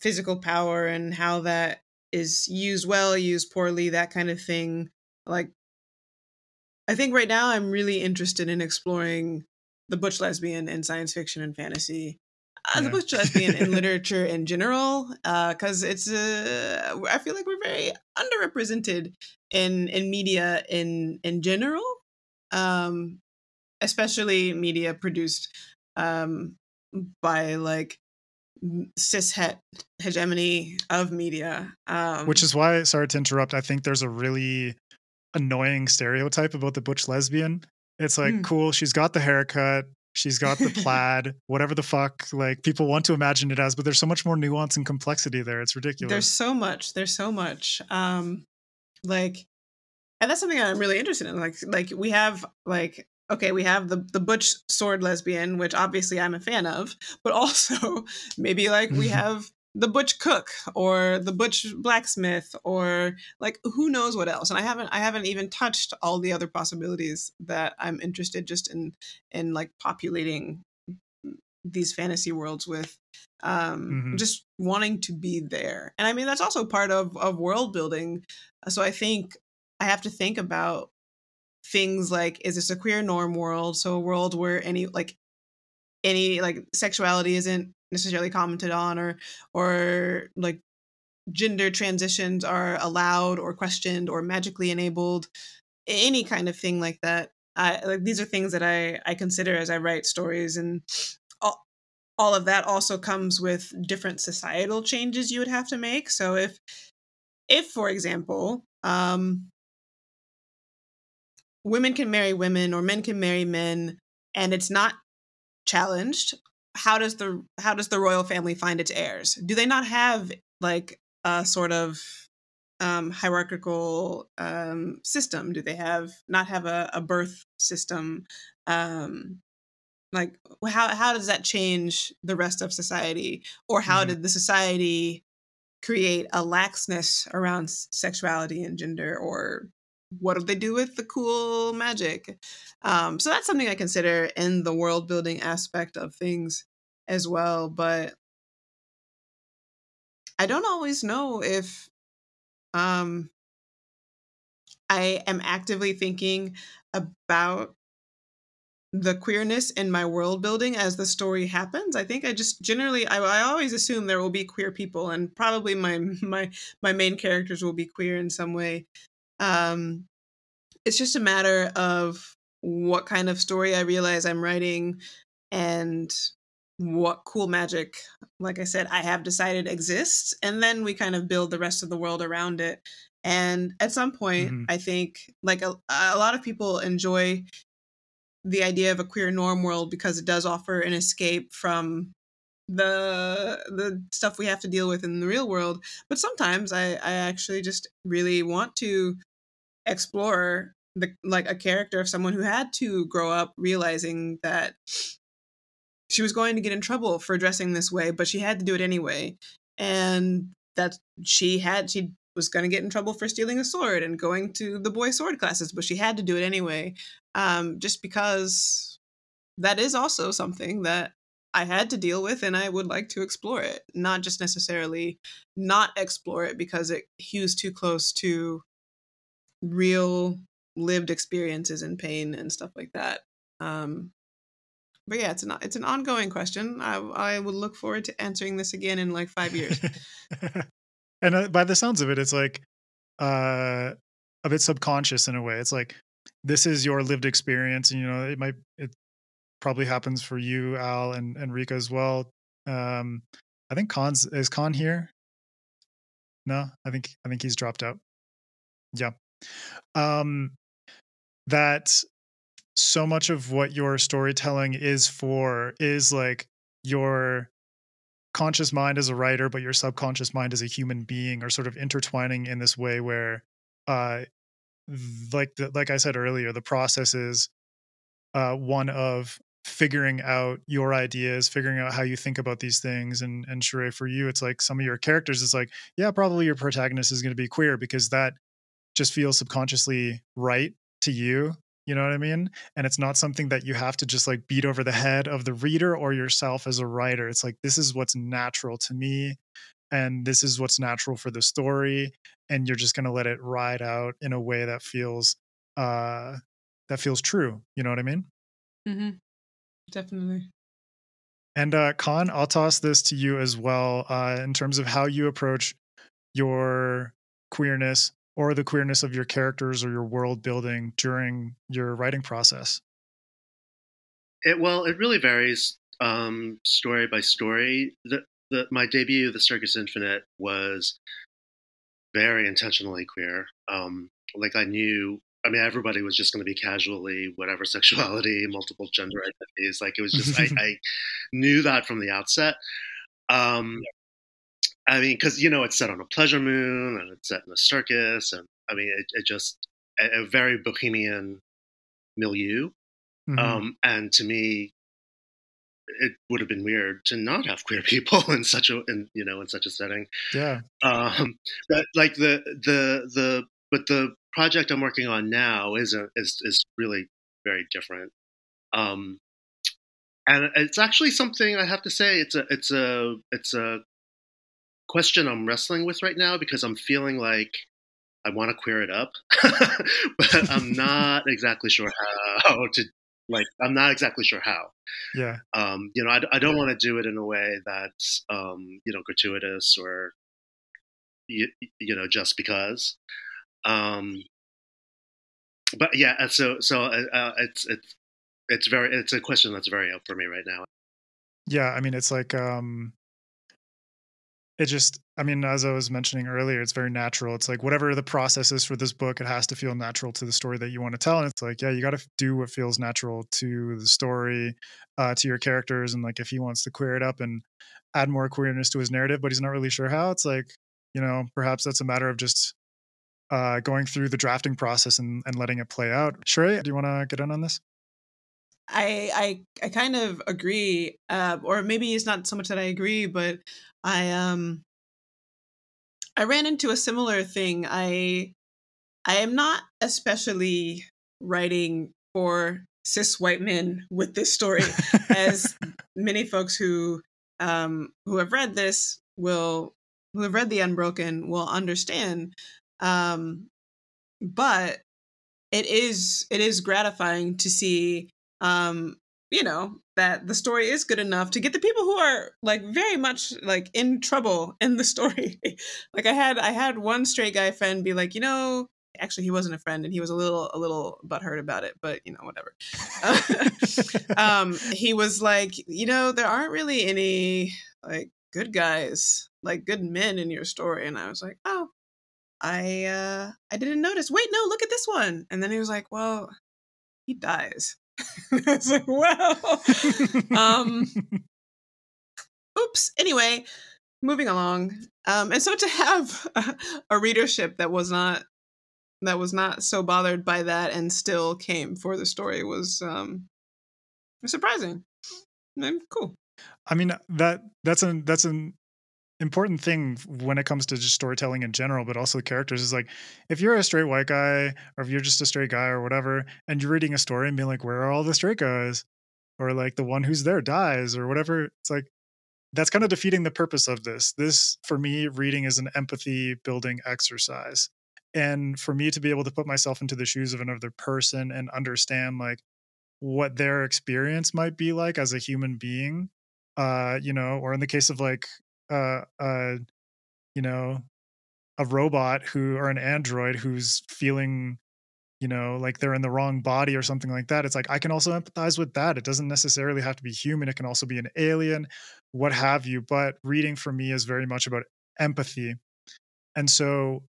physical power and how that is used well, used poorly, that kind of thing. Like, I think right now I'm really interested in exploring the butch lesbian in science fiction and fantasy. Uh, The butch lesbian in literature in general, because uh, it's uh, I feel like we're very underrepresented in in media in in general, um, especially media produced um, by like cis het hegemony of media. Um, Which is why, sorry to interrupt, I think there's a really annoying stereotype about the butch lesbian. It's like, mm. cool, she's got the haircut, she's got the plaid, whatever the fuck, like people want to imagine it as, but there's so much more nuance and complexity there. It's ridiculous. There's so much. There's so much. Um, like, and that's something I'm really interested in. Like, like we have like okay, we have the the butch sword lesbian, which obviously I'm a fan of, but also maybe like we have the butch cook or the butch blacksmith or like who knows what else. And i haven't i haven't even touched all the other possibilities that i'm interested just in in like populating these fantasy worlds with um mm-hmm. just wanting to be there. And i mean that's also part of of world building. So i think i have to think about things like is this a queer norm world? So a world where any like any like sexuality isn't necessarily commented on or or like gender transitions are allowed or questioned or magically enabled any kind of thing like that. I, like these are things that I I consider as I write stories and all, all of that also comes with different societal changes you would have to make. So if if for example um women can marry women or men can marry men and it's not challenged how does the how does the royal family find its heirs? Do they not have like a sort of um, hierarchical um, system? Do they have not have a, a birth system? Um, like how how does that change the rest of society, or how mm-hmm. did the society create a laxness around sexuality and gender, or what do they do with the cool magic? Um, so that's something I consider in the world building aspect of things as well. But I don't always know if um, I am actively thinking about the queerness in my world building as the story happens. I think I just generally I, I always assume there will be queer people and probably my my my main characters will be queer in some way. Um, it's just a matter of what kind of story I realize I'm writing and what cool magic, like I said, I have decided exists. And then we kind of build the rest of the world around it. And at some point, mm-hmm. I think like a, a lot of people enjoy the idea of a queer norm world because it does offer an escape from the the stuff we have to deal with in the real world but sometimes i i actually just really want to explore the like a character of someone who had to grow up realizing that she was going to get in trouble for dressing this way, but she had to do it anyway. And that she had she was going to get in trouble for stealing a sword and going to the boy sword classes, but she had to do it anyway. Um, just because that is also something that I had to deal with and I would like to explore it, not just necessarily not explore it because it hews too close to real lived experiences and pain and stuff like that. Um, but yeah, it's an it's an ongoing question. I I would look forward to answering this again in like five years. and uh, by the sounds of it, it's like uh, a bit subconscious in a way. It's like this is your lived experience, and you know it might it probably happens for you, Al, and Ryka as well. Um, I think Khan's is Khan here. No, I think I think he's dropped out. Yeah. Um, that so much of what your storytelling is for is like your conscious mind as a writer but your subconscious mind as a human being are sort of intertwining in this way where uh like the, like I said earlier the process is uh one of figuring out your ideas figuring out how you think about these things and and sure for you it's like some of your characters is like yeah probably your protagonist is going to be queer because that just feels subconsciously right to you you know what I mean? And it's not something that you have to just like beat over the head of the reader or yourself as a writer. It's like, this is what's natural to me. And this is what's natural for the story. And you're just going to let it ride out in a way that feels, uh, that feels true. You know what I mean? Mm-hmm. Definitely. And uh, Khan, I'll toss this to you as well uh, in terms of how you approach your queerness or the queerness of your characters or your world building during your writing process? It well, it really varies um, story by story. The, the my debut, The Circus Infinite, was very intentionally queer. Um, like I knew, I mean, everybody was just going to be casually whatever sexuality, multiple gender identities. Like it was just, I, I, knew that from the outset. Um, I mean, because you know it's set on a pleasure moon and it's set in a circus, and I mean it, it just a, a very bohemian milieu. Mm-hmm. Um, and to me, it would have been weird to not have queer people in such a in you know in such a setting. Yeah. Um, but like the the the but the project I'm working on now is a, is is really very different. Um, and it's actually something I have to say it's a it's a it's a question I'm wrestling with right now because I'm feeling like I want to queer it up, but I'm not exactly sure how to like I'm not exactly sure how. Yeah. Um, you know, I, I don't want to do it in a way that's um, you know gratuitous or you, you know just because. Um, but yeah, so so uh, uh, it's it's it's very it's a question that's very up for me right now. Yeah, I mean it's like um it just i mean as i was mentioning earlier it's very natural it's like whatever the process is for this book it has to feel natural to the story that you want to tell and it's like yeah you got to do what feels natural to the story uh, to your characters and like if he wants to queer it up and add more queerness to his narrative but he's not really sure how it's like you know perhaps that's a matter of just uh, going through the drafting process and, and letting it play out Cherae, do you want to get in on this I I I kind of agree, uh, or maybe it's not so much that I agree, but I um I ran into a similar thing. I I am not especially writing for cis white men with this story, as many folks who um who have read this will who have read the Unbroken will understand. Um, but it is it is gratifying to see um you know that the story is good enough to get the people who are like very much like in trouble in the story. Like i had i had one straight guy friend be like you know actually he wasn't a friend and he was a little a little butthurt about it but you know whatever. Um he was like you know there aren't really any like good guys like good men in your story and i was like oh i uh i didn't notice. Wait no look at this one. And then he was like well he dies. I was like, well, um, oops. Anyway, moving along. Um, and so to have a, a readership that was not that was not so bothered by that and still came for the story was um surprising. And cool. I mean that that's an that's an important thing when it comes to just storytelling in general, but also the characters is like if you're a straight white guy or if you're just a straight guy or whatever, and you're reading a story and being like, where are all the straight guys? Or like the one who's there dies or whatever. It's like that's kind of defeating the purpose of this. This, for me, reading is an empathy building exercise. And for me to be able to put myself into the shoes of another person and understand like what their experience might be like as a human being uh you know or in the case of like uh, uh, you know, a robot who or an android who's feeling, you know, like they're in the wrong body or something like that. It's like I can also empathize with that. It doesn't necessarily have to be human. It can also be an alien, what have you. But reading for me is very much about empathy. And so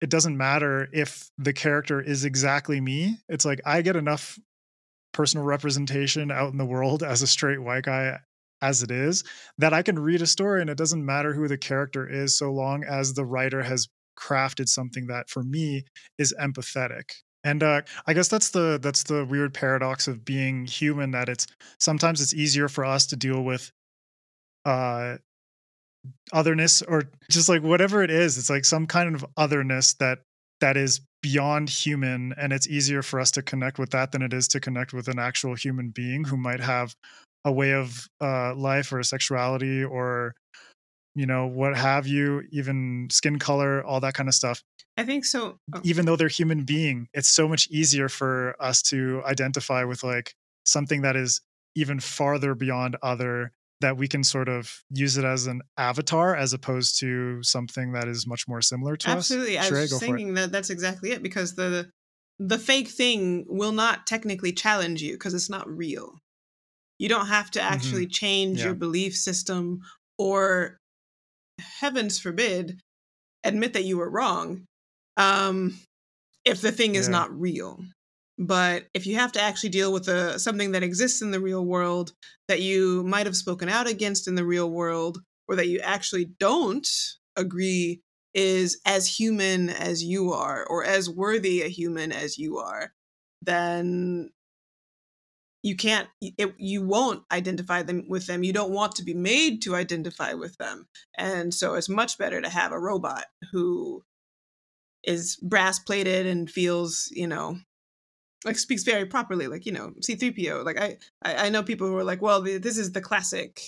it doesn't matter if the character is exactly me. It's like I get enough personal representation out in the world as a straight white guy as it is that I can read a story and it doesn't matter who the character is so long as the writer has crafted something that for me is empathetic. And uh, I guess that's the that's the weird paradox of being human that it's sometimes it's easier for us to deal with uh otherness or just like whatever it is it's like some kind of otherness that that is beyond human and it's easier for us to connect with that than it is to connect with an actual human being who might have a way of uh, life or a sexuality or you know what have you even skin color all that kind of stuff i think so oh. even though they're human being it's so much easier for us to identify with like something that is even farther beyond other that we can sort of use it as an avatar as opposed to something that is much more similar to absolutely. us absolutely i was thinking that that's exactly it because the the fake thing will not technically challenge you because it's not real you don't have to mm-hmm. actually mm-hmm. change yeah. your belief system or, heavens forbid, admit that you were wrong um, if the thing is yeah. not real. But if you have to actually deal with a, something that exists in the real world that you might have spoken out against in the real world, or that you actually don't agree is as human as you are, or as worthy a human as you are, then you can't it, you won't identify them with them. You don't want to be made to identify with them. And so it's much better to have a robot who is brass plated and feels you know like speaks very properly like you know c3po. Like i i, know people who are like well this is the classic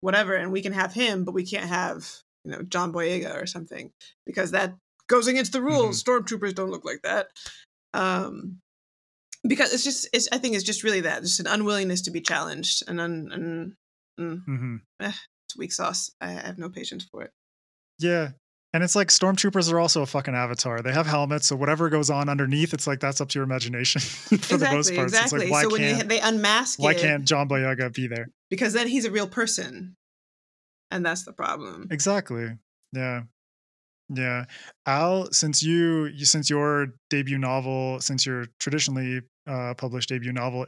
whatever and we can have him but we can't have you know john boyega or something because that goes against the rules. Mm-hmm. stormtroopers don't look like that. Um because it's just it's i think it's just really that just an unwillingness to be challenged and un, and mm, mm-hmm. eh, it's weak sauce I, have no patience for it yeah and it's like stormtroopers are also a fucking avatar. They have helmets, so whatever goes on underneath, it's like that's up to your imagination for exactly, the most part. Exactly. Like, why so when you, they unmask why it, can't John Boyega be there? Because then he's a real person, and that's the problem. Exactly. Yeah. Yeah. Al, since you, you since your debut novel, since your traditionally uh, published debut novel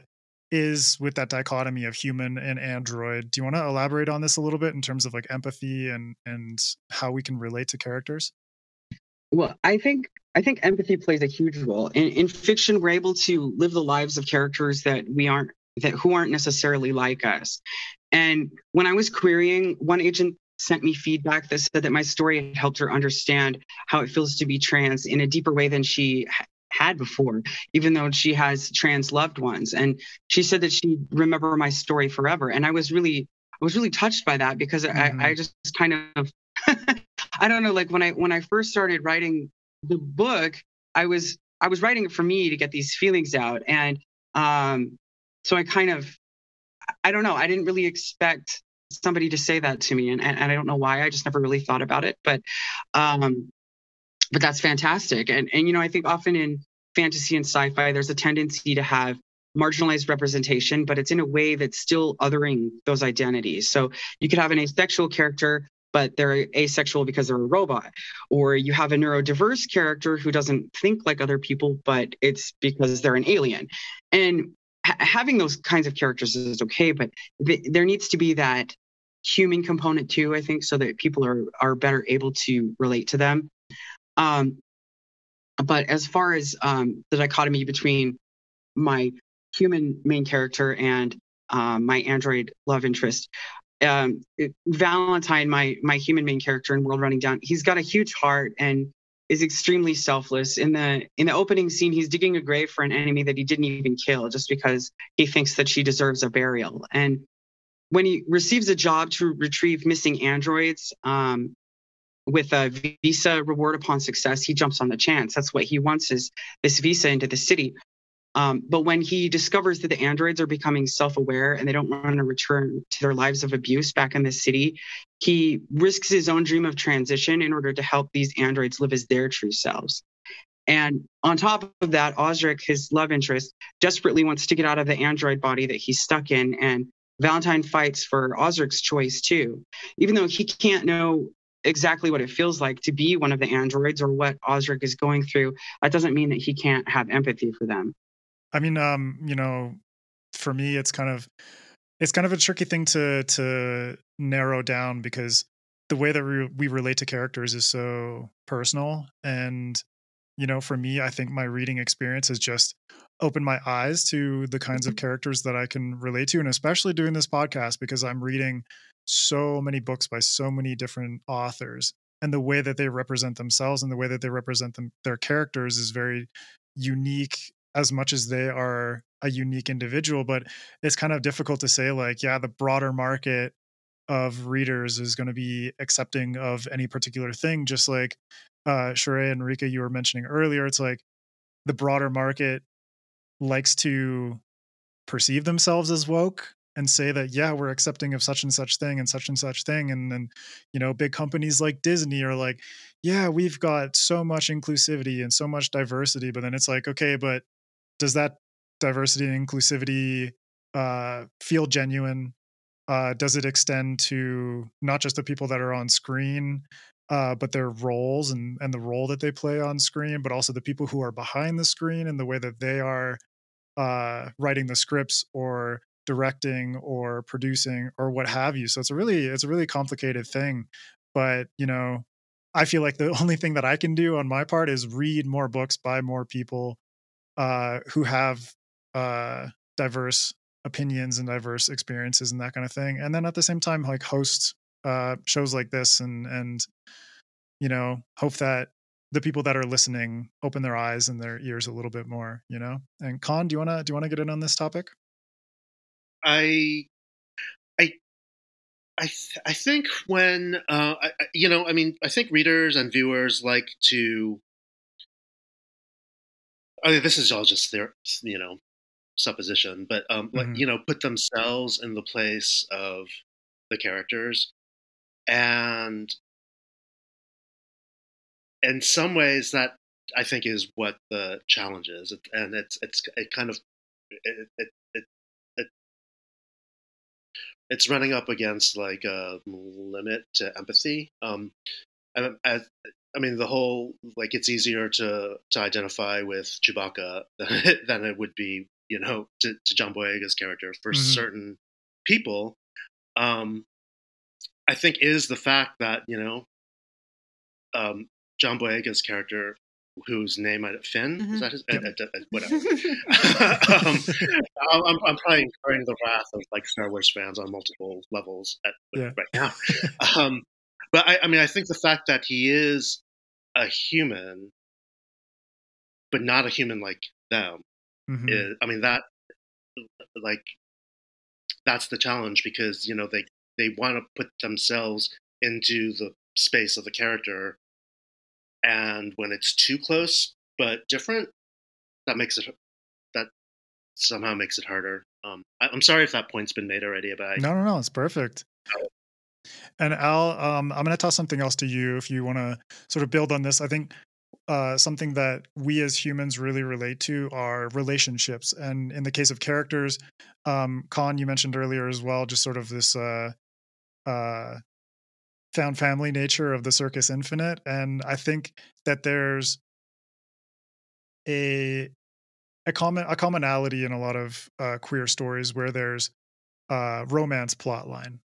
is with that dichotomy of human and android. Do you want to elaborate on this a little bit in terms of like empathy and and how we can relate to characters? Well, I think I think empathy plays a huge role. In, in fiction, we're able to live the lives of characters that we aren't that who aren't necessarily like us. And when I was querying, one agent sent me feedback that said that my story had helped her understand how it feels to be trans in a deeper way than she had before, even though she has trans loved ones. And she said that she'd remember my story forever. And I was really, I was really touched by that because mm-hmm. I, I just kind of, I don't know, like when I when I first started writing the book, I was I was writing it for me to get these feelings out, and um, so I kind of, I don't know, I didn't really expect somebody to say that to me, and and, and I don't know why. I just never really thought about it, but um, but that's fantastic. And and you know, I think often in fantasy and sci-fi, there's a tendency to have marginalized representation, but it's in a way that's still othering those identities. So you could have an asexual character, but they're asexual because they're a robot. Or you have a neurodiverse character who doesn't think like other people, but it's because they're an alien. And ha- having those kinds of characters is okay, but th- there needs to be that human component too, I think, so that people are are better able to relate to them. Um, but as far as um, the dichotomy between my human main character and um, my android love interest, um, it, Valentine, my my human main character in World Running Down, he's got a huge heart and is extremely selfless. In the in the opening scene, he's digging a grave for an enemy that he didn't even kill, just because he thinks that she deserves a burial. And when he receives a job to retrieve missing androids, um, with a visa reward upon success, he jumps on the chance. That's what he wants is this visa into the city. Um, but when he discovers that the androids are becoming self-aware and they don't want to return to their lives of abuse back in the city, he risks his own dream of transition in order to help these androids live as their true selves. And on top of that, Osric, his love interest, desperately wants to get out of the android body that he's stuck in. And Valentine fights for Osric's choice too. Even though he can't know exactly what it feels like to be one of the androids or what Osric is going through, that doesn't mean that he can't have empathy for them. I mean, um, you know, for me, it's kind of it's kind of a tricky thing to to narrow down because the way that we, we relate to characters is so personal and you know for me i think my reading experience has just opened my eyes to the kinds of mm-hmm. characters that i can relate to and especially doing this podcast because i'm reading so many books by so many different authors and the way that they represent themselves and the way that they represent them their characters is very unique as much as they are a unique individual but it's kind of difficult to say like yeah the broader market of readers is going to be accepting of any particular thing just like uh Cherae and Ryka you were mentioning earlier it's like the broader market likes to perceive themselves as woke and say that yeah we're accepting of such and such thing and such and such thing and then you know big companies like disney are like yeah we've got so much inclusivity and so much diversity but then it's like okay but does that diversity and inclusivity uh, feel genuine? Uh, does it extend to not just the people that are on screen uh, but their roles and and the role that they play on screen but also the people who are behind the screen and the way that they are uh, writing the scripts or directing or producing or what have you. So it's a really it's a really complicated thing. But you know, I feel like the only thing that I can do on my part is read more books by more people uh, who have uh, diverse opinions and diverse experiences and that kind of thing and then at the same time like host uh shows like this and and you know hope that the people that are listening open their eyes and their ears a little bit more you know? And Khan, do you want to do you want to get in on this topic? I i i th- i think when uh I, you know i mean i think readers and viewers like to I mean, this is all just their you know supposition but um mm-hmm. like you know put themselves in the place of the characters. And in some ways that I think is what the challenge is, and it's it's it kind of it it, it, it it's running up against like a limit to empathy. Um, and as, I mean, the whole like it's easier to to identify with Chewbacca than it would be, you know, to, to John Boyega's character for mm-hmm. certain people. Um, I think is the fact that you know um, John Boyega's character, whose name I Finn mm-hmm. is that his yep. uh, uh, whatever. um, I'm, I'm, probably incurring the wrath of like Star Wars fans on multiple levels at, yeah. right now. um, but I, I mean, I think the fact that he is a human, but not a human like them, mm-hmm. is, I mean that like that's the challenge because you know they they want to put themselves into the space of the character and when it's too close but different that makes it that somehow makes it harder. Um, I, am sorry if that point's been made already but I, no no no it's perfect. Oh. and al um, i'm going to toss something else to you if you want to sort of build on this. I think uh, something that we as humans really relate to are relationships. And in the case of characters um, Khan you mentioned earlier as well just sort of this uh, uh, found family nature of the Circus Infinite, and I think that there's a a common a commonality in a lot of uh, queer stories where there's a romance plot line.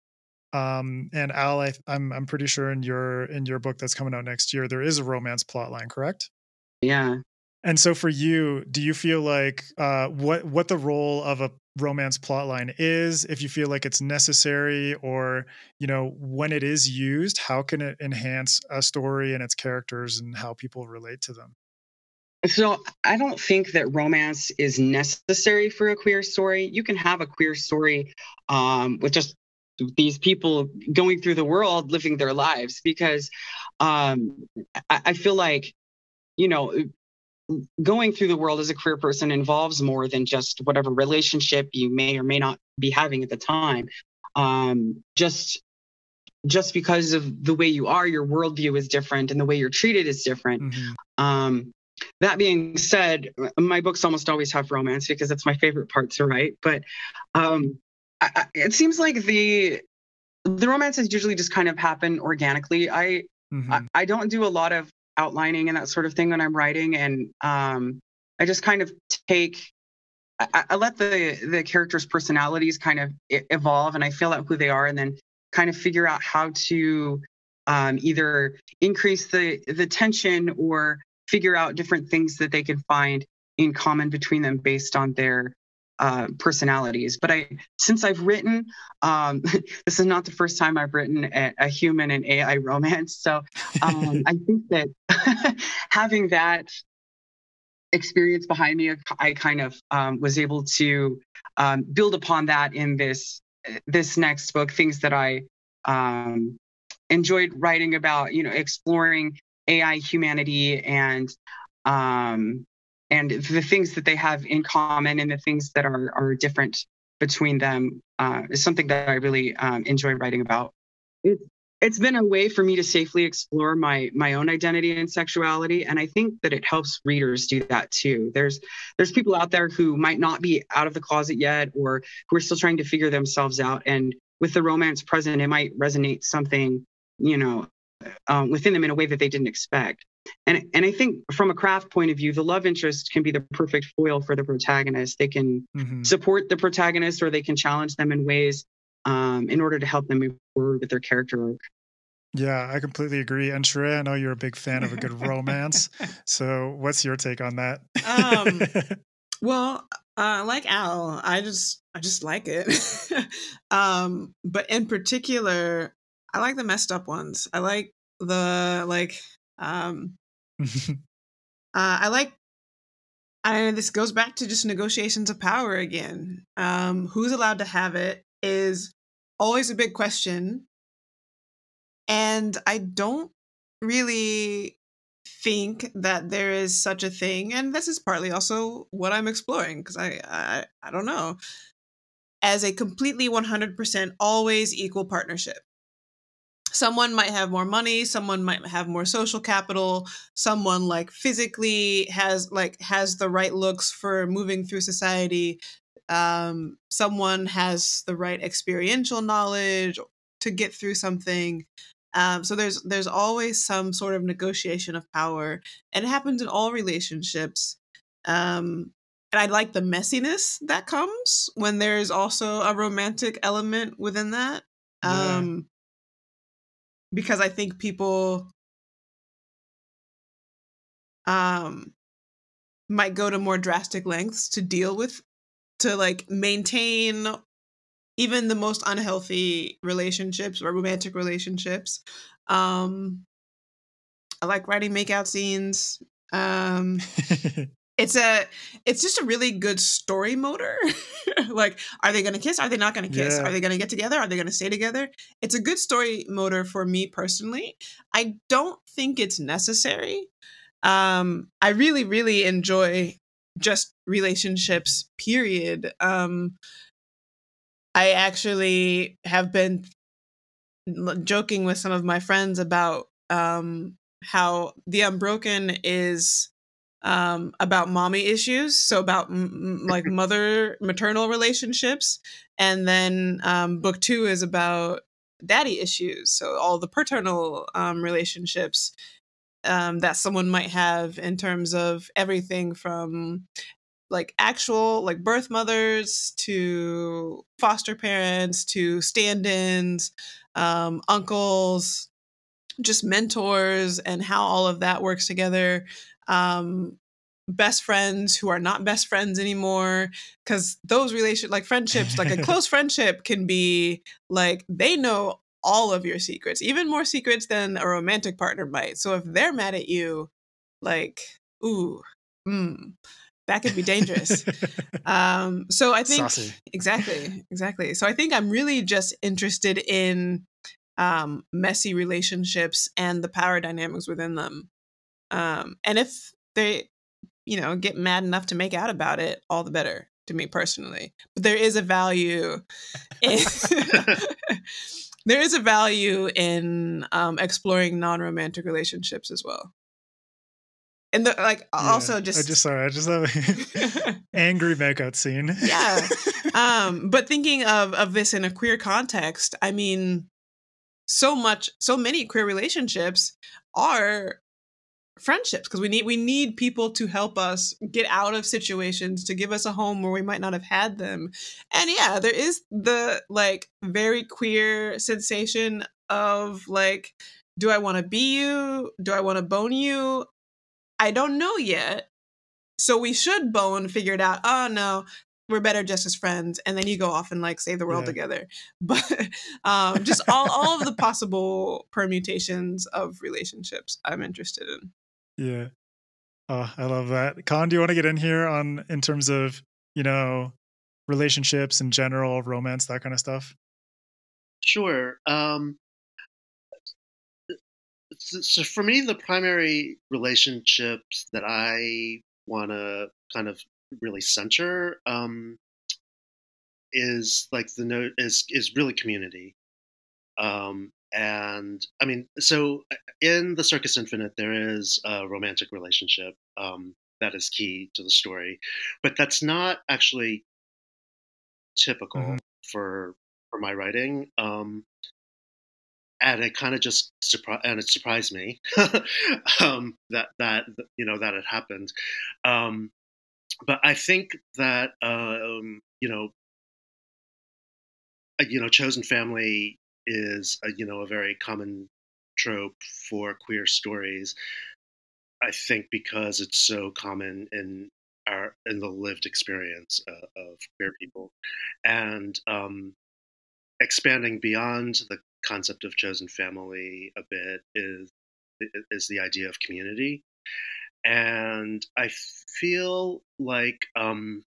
Um, and Al, I, I'm I'm pretty sure in your in your book that's coming out next year, there is a romance plot line, correct? Yeah. And so for you, do you feel like uh, what what the role of a romance plotline is if you feel like it's necessary or you know when it is used how can it enhance a story and its characters and how people relate to them? So i don't think that romance is necessary for a queer story. You can have a queer story um, with just these people going through the world living their lives because um, I, I feel like you know going through the world as a queer person involves more than just whatever relationship you may or may not be having at the time. Um, just just because of the way you are, your worldview is different, and the way you're treated is different. Mm-hmm. Um, that being said, my books almost always have romance because it's my favorite part to write. But um, I, it seems like the the romances usually just kind of happen organically. I mm-hmm. I, I don't do a lot of outlining and that sort of thing when I'm writing. And um, I just kind of take, I, I, let the the characters' personalities kind of evolve, and I feel out who they are, and then kind of figure out how to um, either increase the the tension or figure out different things that they can find in common between them based on their uh, personalities. But I, since I've written, um, this is not the first time I've written a, a human and AI romance. So um, I think that having that experience behind me, I kind of um, was able to um, build upon that in this this next book. Things that I um, enjoyed writing about, you know, exploring AI humanity and um, and the things that they have in common and the things that are are different between them uh, is something that I really um, enjoy writing about. It, it's been a way for me to safely explore my my own identity and sexuality, and I think that it helps readers do that too. There's there's people out there who might not be out of the closet yet, or who are still trying to figure themselves out, and with the romance present, it might resonate something you know um, within them in a way that they didn't expect. And, and I think from a craft point of view, the love interest can be the perfect foil for the protagonist. They can mm-hmm. support the protagonist or they can challenge them in ways um, in order to help them move forward with their character arc. Yeah, I completely agree. And Cherae, I know you're a big fan of a good romance. so what's your take on that? um, well, Uh, like Al, I just I just like it. um, but in particular, I like the messed up ones. I like the like um uh, I like I this goes back to just negotiations of power again. Um, who's allowed to have it is always a big question. And I don't really think that there is such a thing and this is partly also what i'm exploring because I, I i don't know as a completely 100% always equal partnership someone might have more money someone might have more social capital someone like physically has like has the right looks for moving through society um someone has the right experiential knowledge to get through something um, so there's there's always some sort of negotiation of power, and it happens in all relationships. Um, and I like the messiness that comes when there's also a romantic element within that. Um, yeah. Because I think people um, might go to more drastic lengths to deal with, to like maintain even the most unhealthy relationships or romantic relationships. Um, I like writing makeout scenes. Um, it's a it's just a really good story motor. like, are they gonna kiss? Are they not gonna kiss? Yeah. Are they gonna get together? Are they gonna stay together? It's a good story motor for me personally. I don't think it's necessary. Um, I really, really enjoy just relationships, period. Um, I actually have been joking with some of my friends about um, how The Unbroken is um, about mommy issues, so about m- like mother maternal relationships, and then um, book two is about daddy issues, so all the paternal um, relationships um, that someone might have in terms of everything from like actual like birth mothers to foster parents to stand-ins um, uncles just mentors and how all of that works together um, best friends who are not best friends anymore because those relations like friendships like a close friendship can be like they know all of your secrets even more secrets than a romantic partner might so if they're mad at you like ooh mm, that could be dangerous. um, so I think Saucy. exactly, exactly. So I think I'm really just interested in um, messy relationships and the power dynamics within them. Um, and if they, you know, get mad enough to make out about it, all the better to me personally. But there is a value in there is a value in um, exploring non-romantic relationships as well and the, like yeah, also just I just sorry, I just have angry makeout scene. yeah. Um, but thinking of of this in a queer context, I mean, so much, so many queer relationships are friendships because we need we need people to help us get out of situations to give us a home where we might not have had them and yeah there is the like very queer sensation of like do i want to be you do i want to bone you I don't know yet. So we should bone figure it out. Oh no, we're better just as friends. And then you go off and like save the world yeah. together. But um, just all, all of the possible permutations of relationships I'm interested in. Yeah. Oh, I love that. Khan, do you want to get in here on in terms of, you know, relationships in general, romance, that kind of stuff? Sure. Um, so for me, the primary relationships that I want to kind of really center um, is like the note is is really community. Um, and I mean, so uh, in the Circus Infinite, there is a romantic relationship um, that is key to the story, but that's not actually typical mm-hmm. for for my writing. Um, and it kind of just surprised and it surprised me um, that that you know that it happened. Um, but I think that um, you know, you know, chosen family is a, you know a very common trope for queer stories. I think because it's so common in our in the lived experience uh, of queer people, and um, expanding beyond the concept of chosen family a bit is is the idea of community, and I feel like um,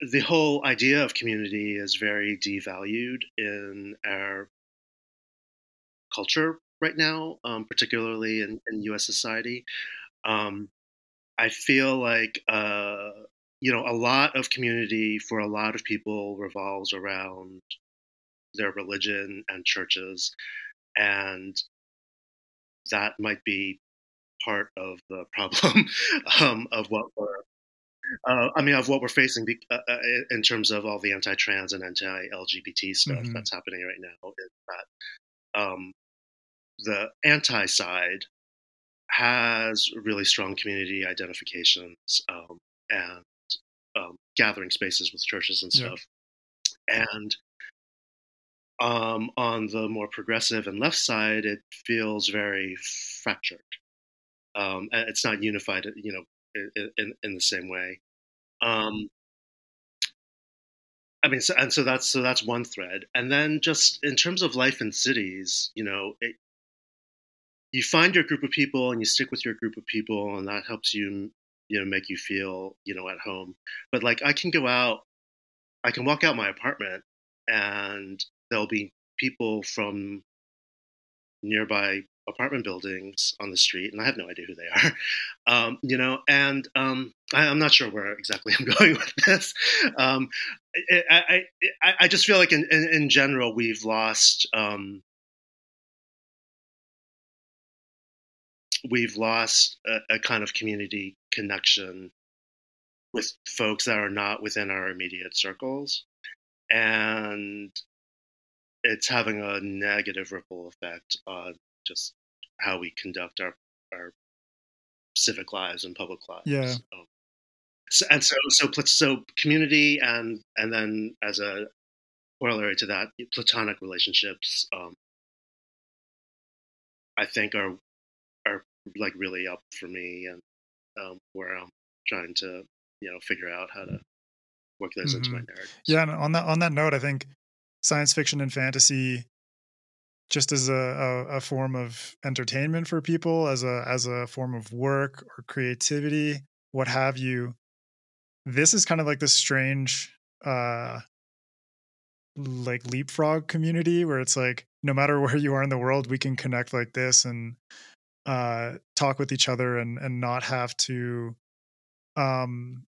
the whole idea of community is very devalued in our culture right now, um, particularly in, in, U.S. society. Um, I feel like uh, you know a lot of community for a lot of people revolves around their religion and churches, and that might be part of the problem um, of what we're uh, I mean, of what we're facing uh, uh, in terms of all the anti-trans and anti-LGBT stuff mm-hmm. that's happening right now is that um, the anti side has really strong community identifications um, and um, gathering spaces with churches and stuff. Yeah. And um, on the more progressive and left side, it feels very fractured. Um, it's not unified, you know, in, in, in the same way. Um, I mean, so, and so that's so that's one thread, and then just in terms of life in cities, you know, it, you find your group of people and you stick with your group of people, and that helps you, you know, make you feel, you know, at home. But like, I can go out, I can walk out my apartment, and there'll be people from nearby apartment buildings on the street, and I have no idea who they are, um, you know. And um, I, am not sure where exactly I'm going with this. Um, I, I, I, just feel like in, in, in general we've lost um, we've lost a, a, kind of community connection with folks that are not within our immediate circles, and it's having a negative ripple effect on just how we conduct our our civic lives and public lives. Yeah. Um, so, and so so so community and and then as a corollary to that, platonic relationships. Um, I think are are like really up for me and um, where I'm trying to you know figure out how to work those mm-hmm. into my mm-hmm. narrative. Yeah, and on that on that note, I think science fiction and fantasy just as a, a, a, form of entertainment for people, as a as a form of work or creativity, what have you. This is kind of like this strange uh like leapfrog community where it's like no matter where you are in the world, we can connect like this and uh talk with each other and and not have to um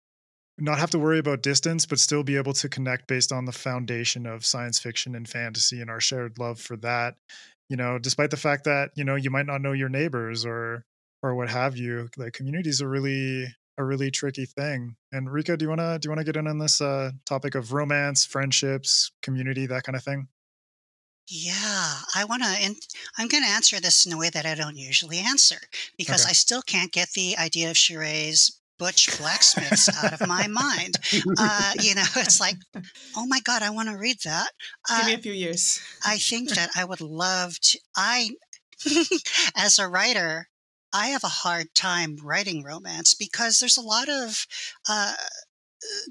not have to worry about distance, but still be able to connect based on the foundation of science fiction and fantasy and our shared love for that. You know, despite the fact that you know you might not know your neighbors or or what have you, like communities are really a really tricky thing. And Ryka, do you wanna do you wanna get in on this uh, topic of romance, friendships, community, that kind of thing? Yeah, I want to, and I'm going to answer this in a way that I don't usually answer because okay. I still can't get the idea of Cherae's butch blacksmiths out of my mind. Uh, you know, it's like, oh my God, I want to read that. Uh, Give me a few years. I think that I would love to. I, as a writer, I have a hard time writing romance because there's a lot of uh,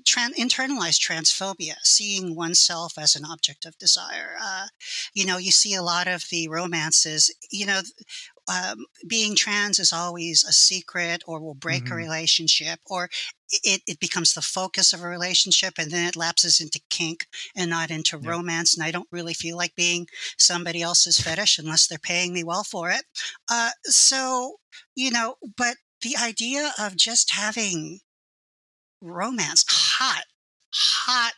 tran- internalized transphobia, seeing oneself as an object of desire. Uh, you know, you see a lot of the romances, you know, um, being trans is always a secret or will break mm-hmm. a relationship or it, it becomes the focus of a relationship and then it lapses into kink and not into yeah. romance and i don't really feel like being somebody else's fetish unless they're paying me well for it uh, so you know but the idea of just having romance hot hot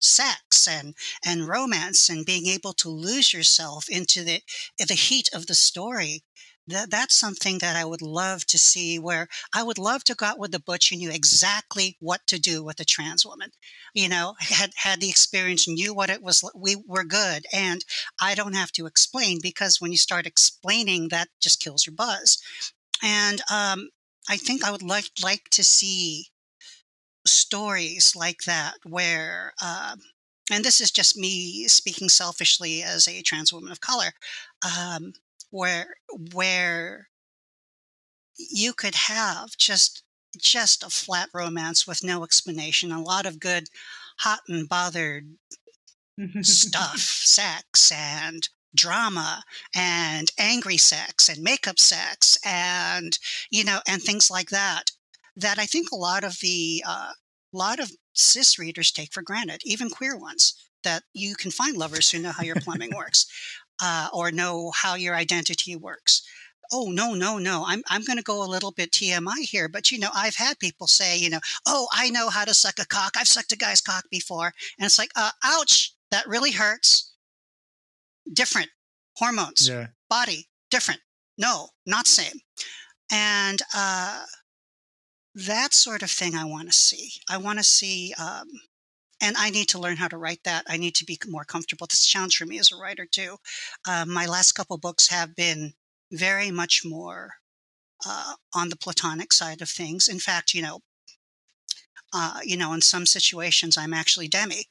sex and and romance and being able to lose yourself into the the heat of the story that, that's something that I would love to see where I would love to go out with the butch knew exactly what to do with a trans woman. You know, had had the experience, knew what it was. We were good. And I don't have to explain because when you start explaining, that just kills your buzz. And um, I think I would like like to see stories like that where uh, and this is just me speaking selfishly as a trans woman of color um, where where you could have just just a flat romance with no explanation, a lot of good hot and bothered stuff, sex and drama and angry sex and makeup sex and you know and things like that that I think a lot of the uh, lot of cis readers take for granted, even queer ones, that you can find lovers who know how your plumbing works uh, or know how your identity works. Oh no no no! I'm I'm going to go a little bit TMI here, but you know I've had people say you know oh I know how to suck a cock. I've sucked a guy's cock before, and it's like uh, ouch that really hurts. Different hormones, yeah. body different. No, not same. And uh, that sort of thing I want to see. I want to see, um, and I need to learn how to write that. I need to be more comfortable. This challenge for me as a writer too. Uh, my last couple books have been very much more uh, on the platonic side of things. In fact, you know, uh, you know, in some situations I'm actually demi,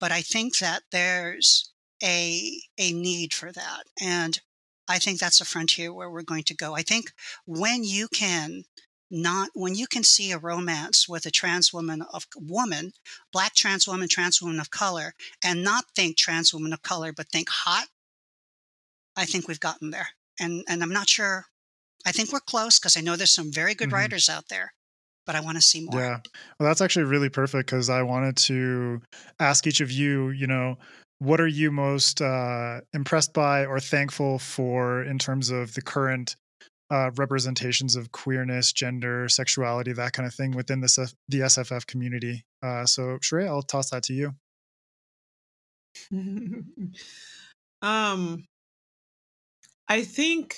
but I think that there's a a need for that, and I think that's a frontier where we're going to go. I think when you can not when you can see a romance with a trans woman of woman, black trans woman, trans woman of color, and not think trans woman of color, but think hot, I think we've gotten there. And and I'm not sure. I think we're close because I know there's some very good mm-hmm. writers out there, but I want to see more. Yeah, well, that's actually really perfect because I wanted to ask each of you, you know, what are you most uh, impressed by or thankful for in terms of the current uh, representations of queerness, gender, sexuality, that kind of thing within the, the SFF community. Uh, so, Cherae, I'll toss that to you. um, I think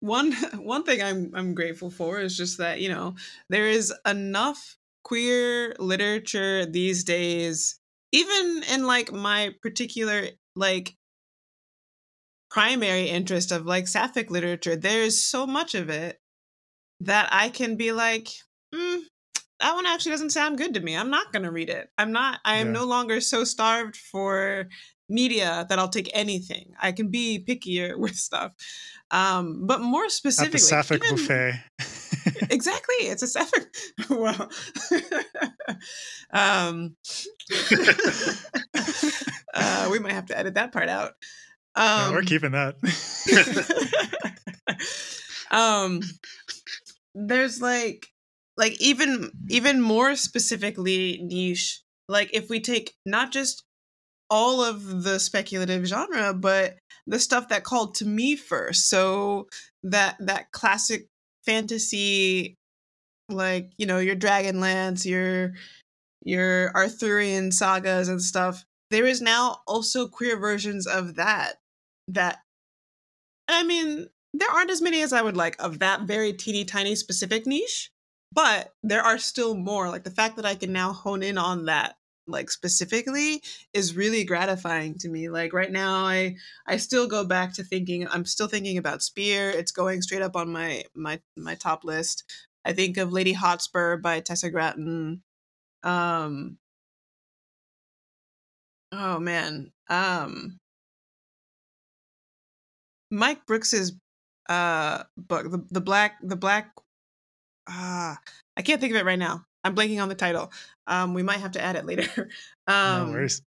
one one thing I'm I'm grateful for is just that you know there is enough queer literature these days, even in like my particular like primary interest of like sapphic literature, there's so much of it that I can be like, mm, that one actually doesn't sound good to me. I'm not going to read it. I'm not, I am yeah. no longer so starved for media that I'll take anything. I can be pickier with stuff. Um, but more specifically, At the sapphic even, buffet. exactly. It's a sapphic. well, um, uh, we might have to edit that part out. Um, no, we're keeping that. um, there's like, like even even more specifically niche. Like if we take not just all of the speculative genre, but the stuff that called to me first. So that that classic fantasy, like you know your Dragonlance, your your Arthurian sagas and stuff. There is now also queer versions of that that I mean, there aren't as many as I would like of that very teeny tiny specific niche, but there are still more. Like the fact that I can now hone in on that like specifically is really gratifying to me like right now i i still go back to thinking i'm still thinking about spear it's going straight up on my my my top list i think of lady hotspur by tessa gratton um oh man um Mike Brooks's uh book, the the black the black ah uh, I can't think of it right now. I'm blanking on the title. Um we might have to add it later. um no worries.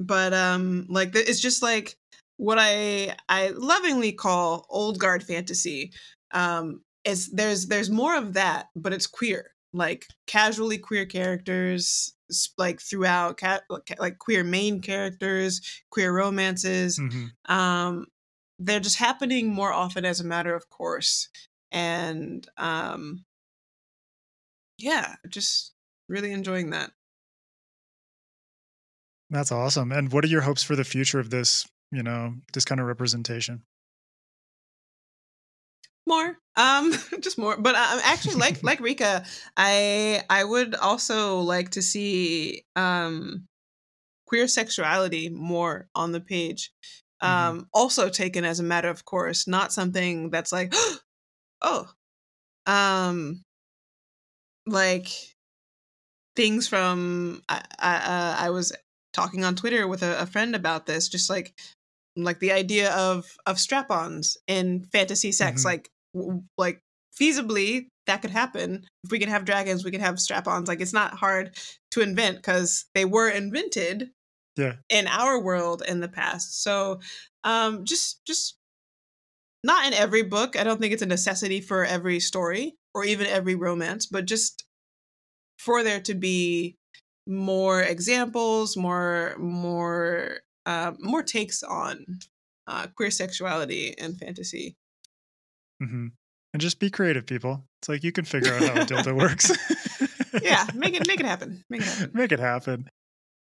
But um like it's just like what I I lovingly call old guard fantasy. Um is there's there's more of that, but it's queer. Like casually queer characters like throughout like queer main characters, queer romances. Mm-hmm. Um they're just happening more often as a matter of course and um yeah just really enjoying that that's awesome and what are your hopes for the future of this you know this kind of representation more um just more but um, actually like like Ryka i i would also like to see um queer sexuality more on the page. Um, mm-hmm. also taken as a matter of course, not something that's like, oh, um, like things from I, I, uh, I was talking on Twitter with a, a, friend about this, just like like the idea of of strap-ons in fantasy sex, mm-hmm. like w- like feasibly that could happen. If we can have dragons, we can have strap-ons. Like it's not hard to invent because they were invented yeah. in our world in the past. So um just just not in every book. I don't think it's a necessity for every story or even every romance, but just for there to be more examples, more more uh, more takes on uh, queer sexuality and fantasy. Mm-hmm. And just be creative, people. It's like you can figure out how a dildo works. yeah, make it make it happen. Make it happen. Make it happen.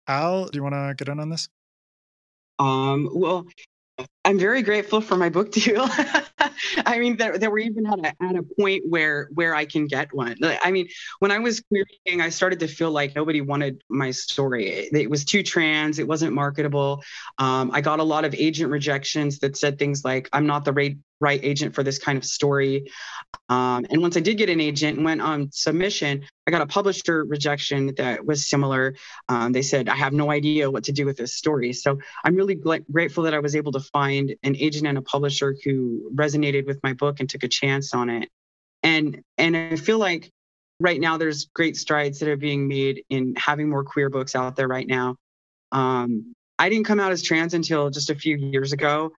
Al, do you want to get in on this? Um, well, I'm very grateful for my book deal. I mean, there, there were even at a, at a point where where I can get one. I mean, when I was querying, I started to feel like nobody wanted my story. It, it was too trans. It wasn't marketable. Um, I got a lot of agent rejections that said things like, "I'm not the right right agent for this kind of story." Um, and once I did get an agent and went on submission, I got a publisher rejection that was similar. Um, they said, I have no idea what to do with this story. So I'm really gl- grateful that I was able to find an agent and a publisher who resonated with my book and took a chance on it. And, and I feel like right now there's great strides that are being made in having more queer books out there right now. Um, I didn't come out as trans until just a few years ago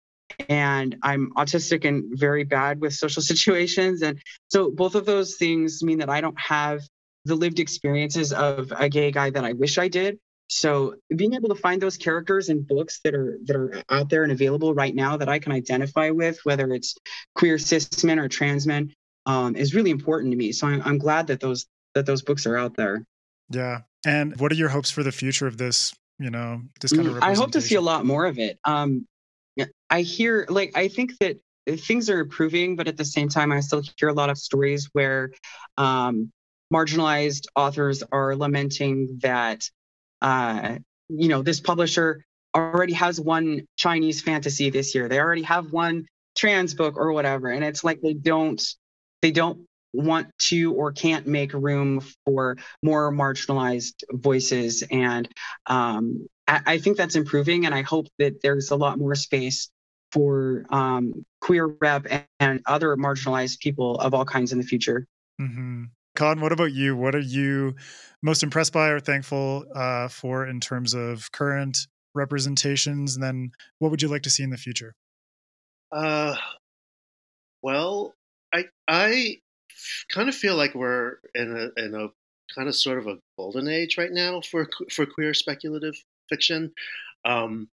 and I'm autistic and very bad with social situations. And so both of those things mean that I don't have the lived experiences of a gay guy that I wish I did. So being able to find those characters in books that are that are out there and available right now that I can identify with, whether it's queer cis men or trans men, um, is really important to me. So I'm, I'm glad that those that those books are out there. Yeah. And what are your hopes for the future of this? You know, this kind of. Mm, I hope to see a lot more of it. Um, I hear like I think that things are improving, but at the same time, I still hear a lot of stories where um, marginalized authors are lamenting that uh, you know this publisher already has one Chinese fantasy this year. They already have one trans book or whatever, and it's like they don't they don't want to or can't make room for more marginalized voices and um, I, I, think that's improving and i hope that there's a lot more space for um, queer rep and, and, other marginalized people of all kinds in the future. Mm-hmm. Khan, what about you? What are you most impressed by or thankful uh, for in terms of current representations? And then what would you like to see in the future? Uh, well, I I kind of feel like we're in a in a kind of sort of a golden age right now for for queer speculative fiction. Um,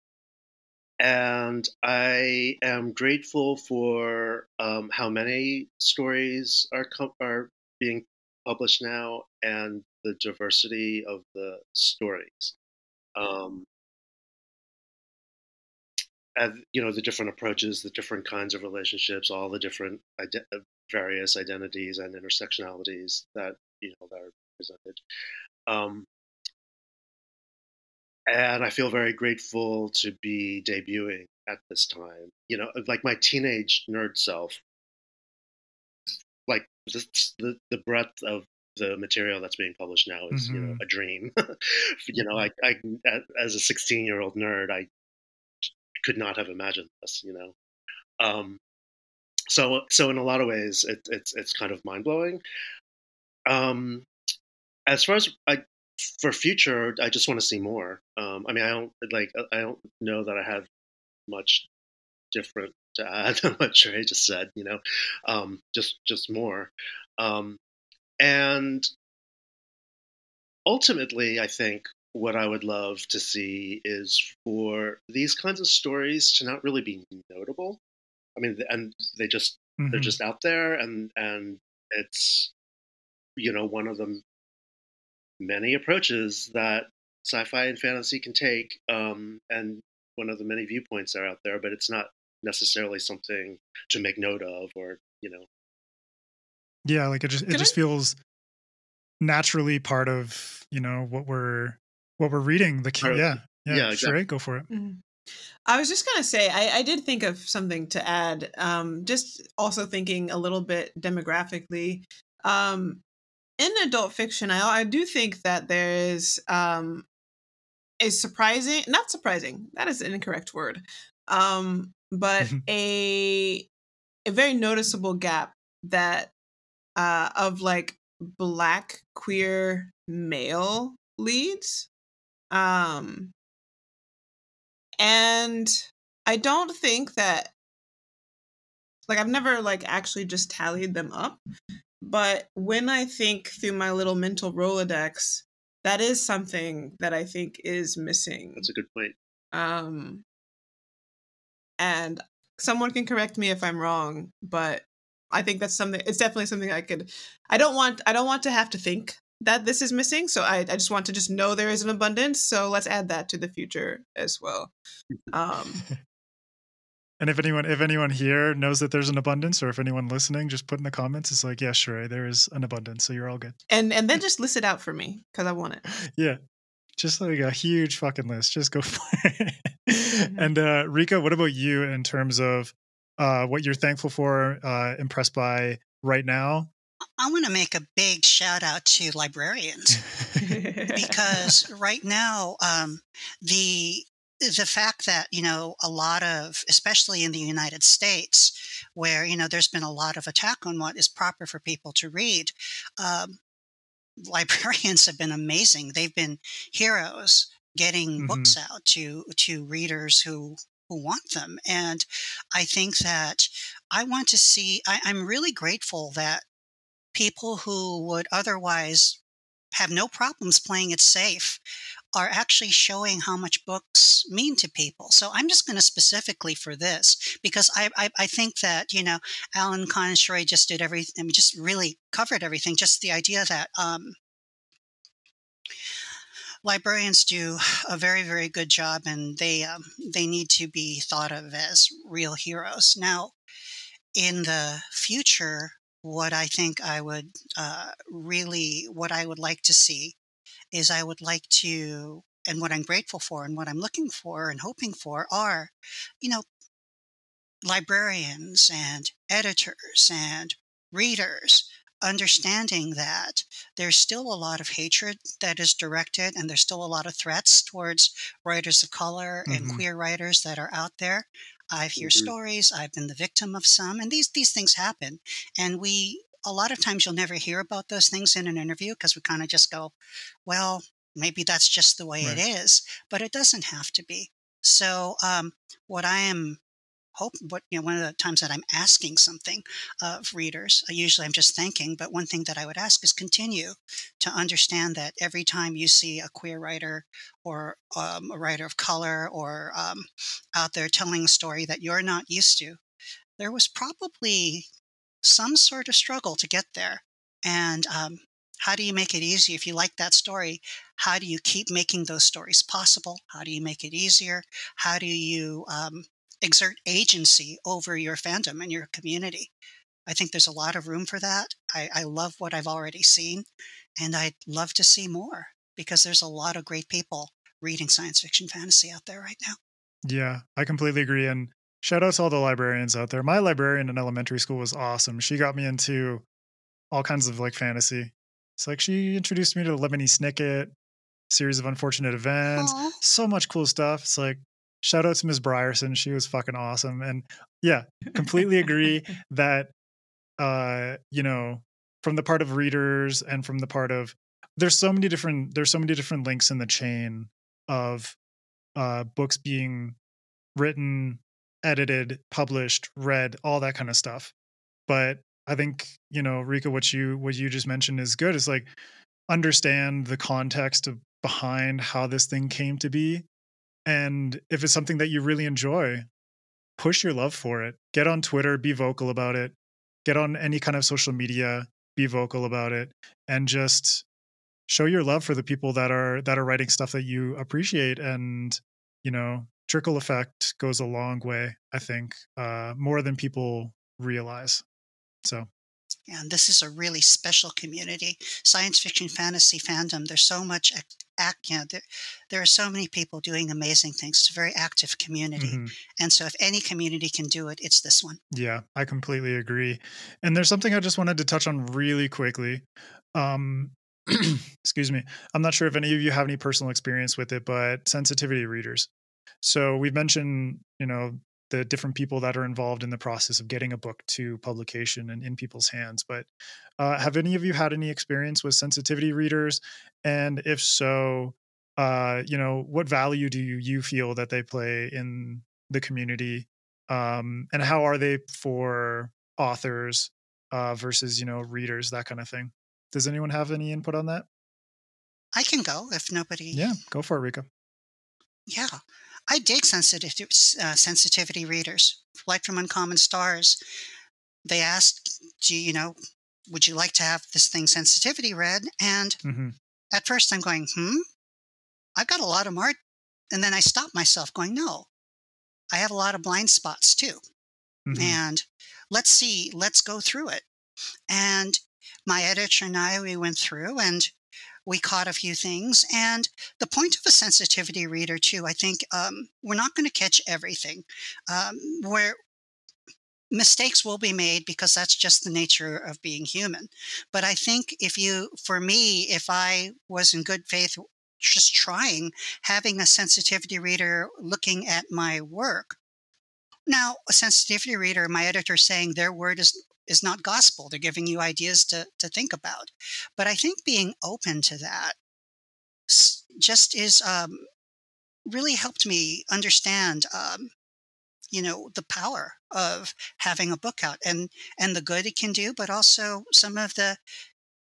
and I am grateful for um, how many stories are are being published now and the diversity of the stories. Um, and, you know the different approaches, the different kinds of relationships, all the different ide- uh, various identities and intersectionalities that you know that are presented. Um, and I feel very grateful to be debuting at this time. You know, like my teenage nerd self, like the the, the breadth of the material that's being published now is mm-hmm. you know mm-hmm. a dream. you know, I, I as a 16 year old nerd, I could not have imagined this. You know, um, so so in a lot of ways, it, it's it's kind of mind blowing. Um, as far as I, for future, I just want to see more. Um, I mean, I don't like I don't know that I have much different to add than what Trey just said. You know, um, just just more. Um, and ultimately, I think what I would love to see is for these kinds of stories to not really be notable. I mean, and they just mm-hmm. they're just out there, and and it's you know one of them many approaches that sci-fi and fantasy can take, um, and one of the many viewpoints that are out there. But it's not necessarily something to make note of, or you know. Yeah, like it just it just feels naturally part of you know what we're what we're reading. The kid, yeah, yeah, yeah exactly. sure, go for it. Mm-hmm. I was just gonna say I, I, did think of something to add. Um, just also thinking a little bit demographically. Um, in adult fiction, I, I do think that there is um, a surprising, not surprising, that is an incorrect word, um, but a a very noticeable gap that uh, of like black queer male leads. Um, and I don't think that like I've never like actually just tallied them up, but when I think through my little mental Rolodex, that is something that I think is missing. That's a good point. Um and someone can correct me if I'm wrong, but I think that's something it's definitely something I could I don't want I don't want to have to think that this is missing. So I, I just want to just know there is an abundance. So let's add that to the future as well. Um And if anyone if anyone here knows that there's an abundance, or if anyone listening, just put in the comments. It's like, yeah, sure, there is an abundance, so you're all good. And and then just list it out for me because I want it. Yeah, just like a huge fucking list. Just go for it. Mm-hmm. And uh, Ryka, what about you in terms of uh, what you're thankful for, uh, impressed by right now? I want to make a big shout out to librarians because right now um, the the fact that you know a lot of especially in the united states where you know there's been a lot of attack on what is proper for people to read um, librarians have been amazing they've been heroes getting Mhm. books out to to readers who who want them and i think that i want to see I, i'm really grateful that people who would otherwise have no problems playing it safe are actually showing how much books mean to people. So I'm just going to specifically for this because I, I, I think that, you know, Alan Consroy just did everything, I mean, just really covered everything. Just the idea that um, librarians do a very, very good job and they, um, they need to be thought of as real heroes. Now, in the future, what I think I would uh, really, what I would like to see is I would like to, and what I'm grateful for and what I'm looking for and hoping for are, you know, librarians and editors and readers understanding that there's still a lot of hatred that is directed and there's still a lot of threats towards writers of color and Mhm. queer writers that are out there. I've heard Mhm. stories, I've been the victim of some, and these these things happen. And we a lot of times you'll never hear about those things in an interview because we kind of just go, well, maybe that's just the way it Right. is, but it doesn't have to be. So, um, what I am hope, what you know, one of the times that I'm asking something of readers, uh, usually I'm just thanking, but one thing that I would ask is continue to understand that every time you see a queer writer or um, a writer of color or um, out there telling a story that you're not used to, there was probably some sort of struggle to get there. And um, how do you make it easy? If you like that story, how do you keep making those stories possible? How do you make it easier? How do you um, exert agency over your fandom and your community? I think there's a lot of room for that. I, I love what I've already seen, and I'd love to see more because there's a lot of great people reading science fiction fantasy out there right now. Yeah, I completely agree. And shout out to all the librarians out there. My librarian in elementary school was awesome. She got me into all kinds of like fantasy. It's like she introduced me to the Lemony Snicket series of unfortunate events. Aw. So much cool stuff. It's like shout out to Ms. Brierson. She was fucking awesome. And yeah, completely agree that uh, you know, from the part of readers and from the part of there's so many different there's so many different links in the chain of uh books being written, edited, published, read, all that kind of stuff. But I think, you know, Ryka, what you what you just mentioned is good. Is like understand the context of behind how this thing came to be. And if it's something that you really enjoy, push your love for it. Get on Twitter, be vocal about it. Get on any kind of social media, be vocal about it, and just show your love for the people that are that are writing stuff that you appreciate. And you know, trickle effect goes a long way. I think uh, more than people realize. So And this is a really special community. Science fiction, fantasy fandom. There's so much act. act you know, there, there are so many people doing amazing things. It's a very active community. mhm. And so, if any community can do it, it's this one. Yeah, I completely agree. And there's something I just wanted to touch on really quickly. Um, excuse me. I'm not sure if any of you have any personal experience with it, but sensitivity readers. So we've mentioned, you know, the different people that are involved in the process of getting a book to publication and in people's hands. But uh, have any of you had any experience with sensitivity readers? And if so, uh, you know, what value do you, you feel that they play in the community? Um, and how are they for authors uh, versus, you know, readers, that kind of thing? Does anyone have any input on that? I can go if nobody. Yeah, go for it, Ryka. Yeah. I dig sensitivity, uh, sensitivity readers. Flight from Uncommon Stars, they asked, do you, you know, would you like to have this thing sensitivity read? And mm-hmm. at first I'm going, hmm, I've got a lot of art. And then I stop myself going, no, I have a lot of blind spots too. Mm-hmm. And let's see, let's go through it. And my editor and I, we went through and we caught a few things. And the point of a sensitivity reader, too, I think um, we're not going to catch everything. Um, where mistakes will be made because that's just the nature of being human. But I think if you, for me, if I was in good faith, just trying, having a sensitivity reader looking at my work, now, a sensitivity reader, my editor saying their word is is not gospel. They're giving you ideas to, to think about. But I think being open to that just is um, really helped me understand, um, you know, the power of having a book out and and the good it can do, but also some of the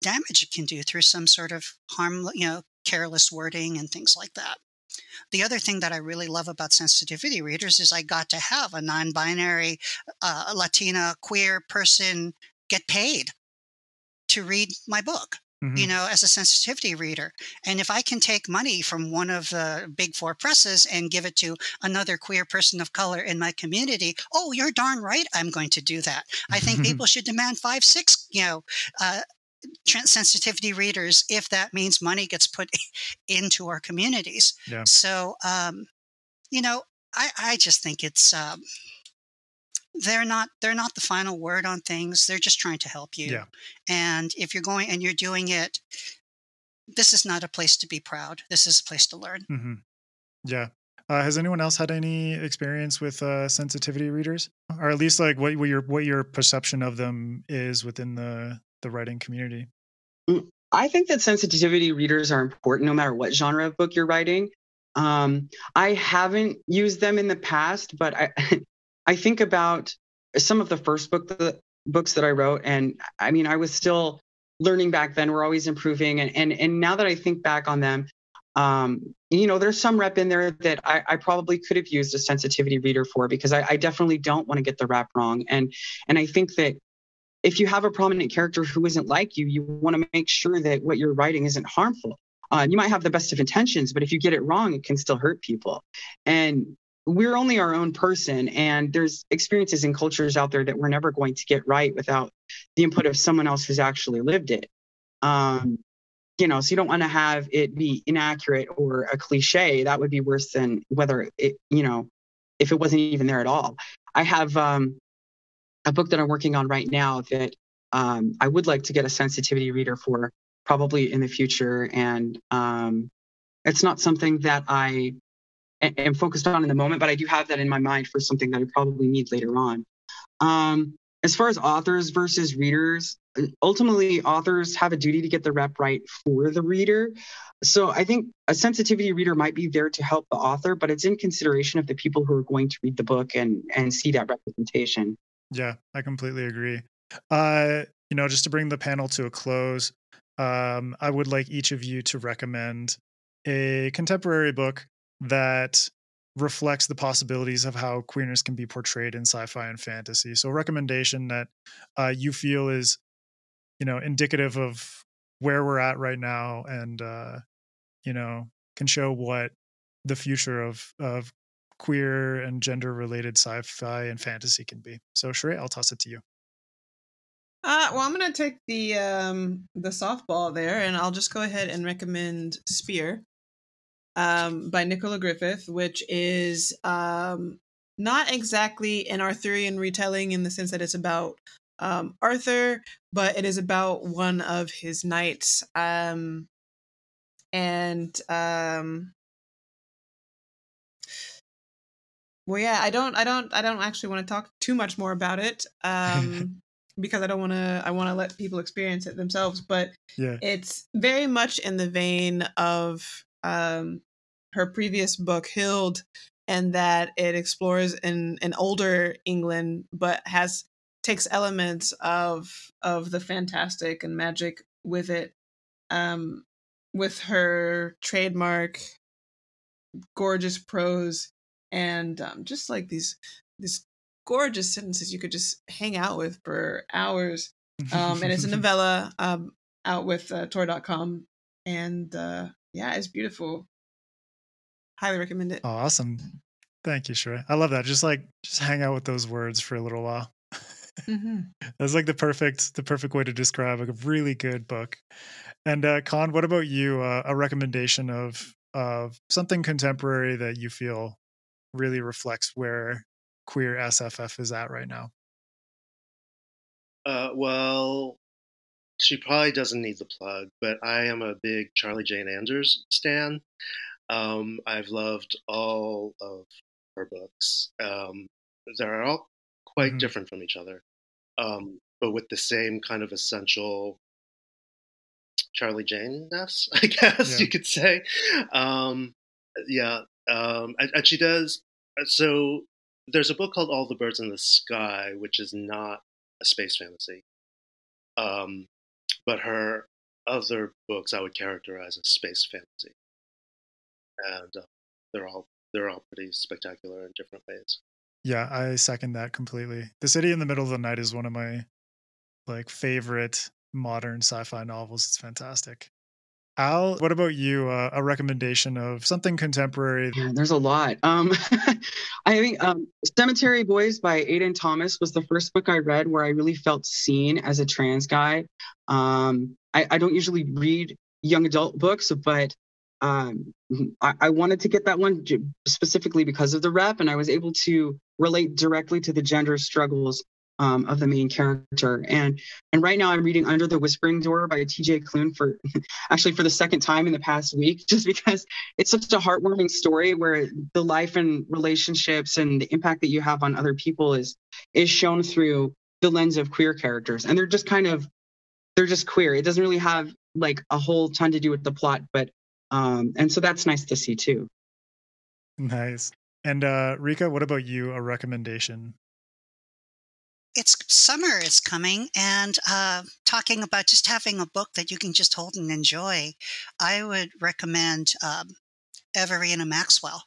damage it can do through some sort of harm, you know, careless wording and things like that. The other thing that I really love about sensitivity readers is I got to have a non binary uh, Latina queer person get paid to read my book. Mm-hmm. you know, as a sensitivity reader. And if I can take money from one of the big four presses and give it to another queer person of color in my community, oh, you're darn right, I'm going to do that. I think people should demand five, six, you know, uh, sensitivity readers if that means money gets put into our communities. Yeah. So, um, you know, I, I just think it's um, they're not they're not the final word on things. They're just trying to help you. Yeah. And if you're going and you're doing it, this is not a place to be proud. This is a place to learn. Mm-hmm. Yeah. Uh, has anyone else had any experience with uh, sensitivity readers, or at least like what, what your what your perception of them is within the the writing community? Mm, I think that sensitivity readers are important no matter what genre of book you're writing. Um, I haven't used them in the past, but I, I think about some of the first book the books that I wrote, and I mean, I was still learning back then. We're always improving, and and and now that I think back on them, um, you know, there's some rep in there that I, I, probably could have used a sensitivity reader for because I, I definitely don't want to get the rap wrong, and and I think that if you have a prominent character who isn't like you, you want to make sure that what you're writing isn't harmful. Uh, you might have the best of intentions, but if you get it wrong, it can still hurt people. And we're only our own person, and there's experiences and cultures out there that we're never going to get right without the input of someone else who's actually lived it. Um, you know, so you don't want to have it be inaccurate or a cliche. That would be worse than whether it, you know, if it wasn't even there at all. I have um, a book that I'm working on right now that um, I would like to get a sensitivity reader for probably in the future. And um, it's not something that I am focused on in the moment, but I do have that in my mind for something that I probably need later on. Um, as far as authors versus readers, ultimately authors have a duty to get the rep right for the reader. So I think a sensitivity reader might be there to help the author, but it's in consideration of the people who are going to read the book and and see that representation. Yeah, I completely agree. Uh, you know, just to bring the panel to a close, um, I would like each of you to recommend a contemporary book that reflects the possibilities of how queerness can be portrayed in sci-fi and fantasy. So, a recommendation that uh, you feel is, you know, indicative of where we're at right now, and uh, you know, can show what the future of of queer and gender related sci-fi and fantasy can be. So Cherae, I'll toss it to you. Uh, well, I'm gonna take the um, the softball there, and I'll just go ahead and recommend Spear um, by Nicola Griffith, which is um, not exactly an Arthurian retelling in the sense that it's about um, Arthur, but it is about one of his knights. Um, and um, well, yeah, I don't, I don't, I don't actually want to talk too much more about it, um, because I don't want to. I want to let people experience it themselves. But yeah, it's very much in the vein of um, her previous book, Hild, and that it explores in an older England, but has takes elements of of the fantastic and magic with it. Um, with her trademark gorgeous prose and um, just like these these gorgeous sentences you could just hang out with for hours. Um, and it's a novella um, out with uh, Tor.com. And uh, yeah, it's beautiful. Highly recommend it. Oh, awesome. Thank you, Cherae. I love that. Just like just hang out with those words for a little while. Mm-hmm. That's like the perfect the perfect way to describe a really good book. And uh, Khan, what about you? Uh, a recommendation of of something contemporary that you feel really reflects where queer SFF is at right now? Uh, well, she probably doesn't need the plug, but I am a big Charlie Jane Anders stan. Um, I've loved all of her books. Um, they're all quite mm-hmm. different from each other, um, but with the same kind of essential Charlie Jane ness, I guess yeah. you could say. Um, yeah, um, and, and, she does uh, so there's a book called All the Birds in the Sky, which is not a space fantasy. Um, but her other books I would characterize as space fantasy, and uh, they're all they're all pretty spectacular in different ways. Yeah, I second that completely. The City in the Middle of the Night is one of my like favorite modern sci-fi novels. It's fantastic. Al, what about you? Uh, a recommendation of something contemporary? Yeah, there's a lot. Um, I think um, Cemetery Boys by Aiden Thomas was the first book I read where I really felt seen as a trans guy. Um, I, I, don't usually read young adult books, but um, I, I, wanted to get that one specifically because of the rep, and I was able to relate directly to the gender struggles um, of the main character. And and right now I'm reading Under the Whispering Door by T.J. Klune for actually for the second time in the past week, just because it's such a heartwarming story where the life and relationships and the impact that you have on other people is is shown through the lens of queer characters, and they're just kind of they're just queer. It doesn't really have like a whole ton to do with the plot, but um, and so that's nice to see too. Nice. And uh, Ryka, what about you? A recommendation it's summer is coming and uh, talking about just having a book that you can just hold and enjoy i would recommend um, everina maxwell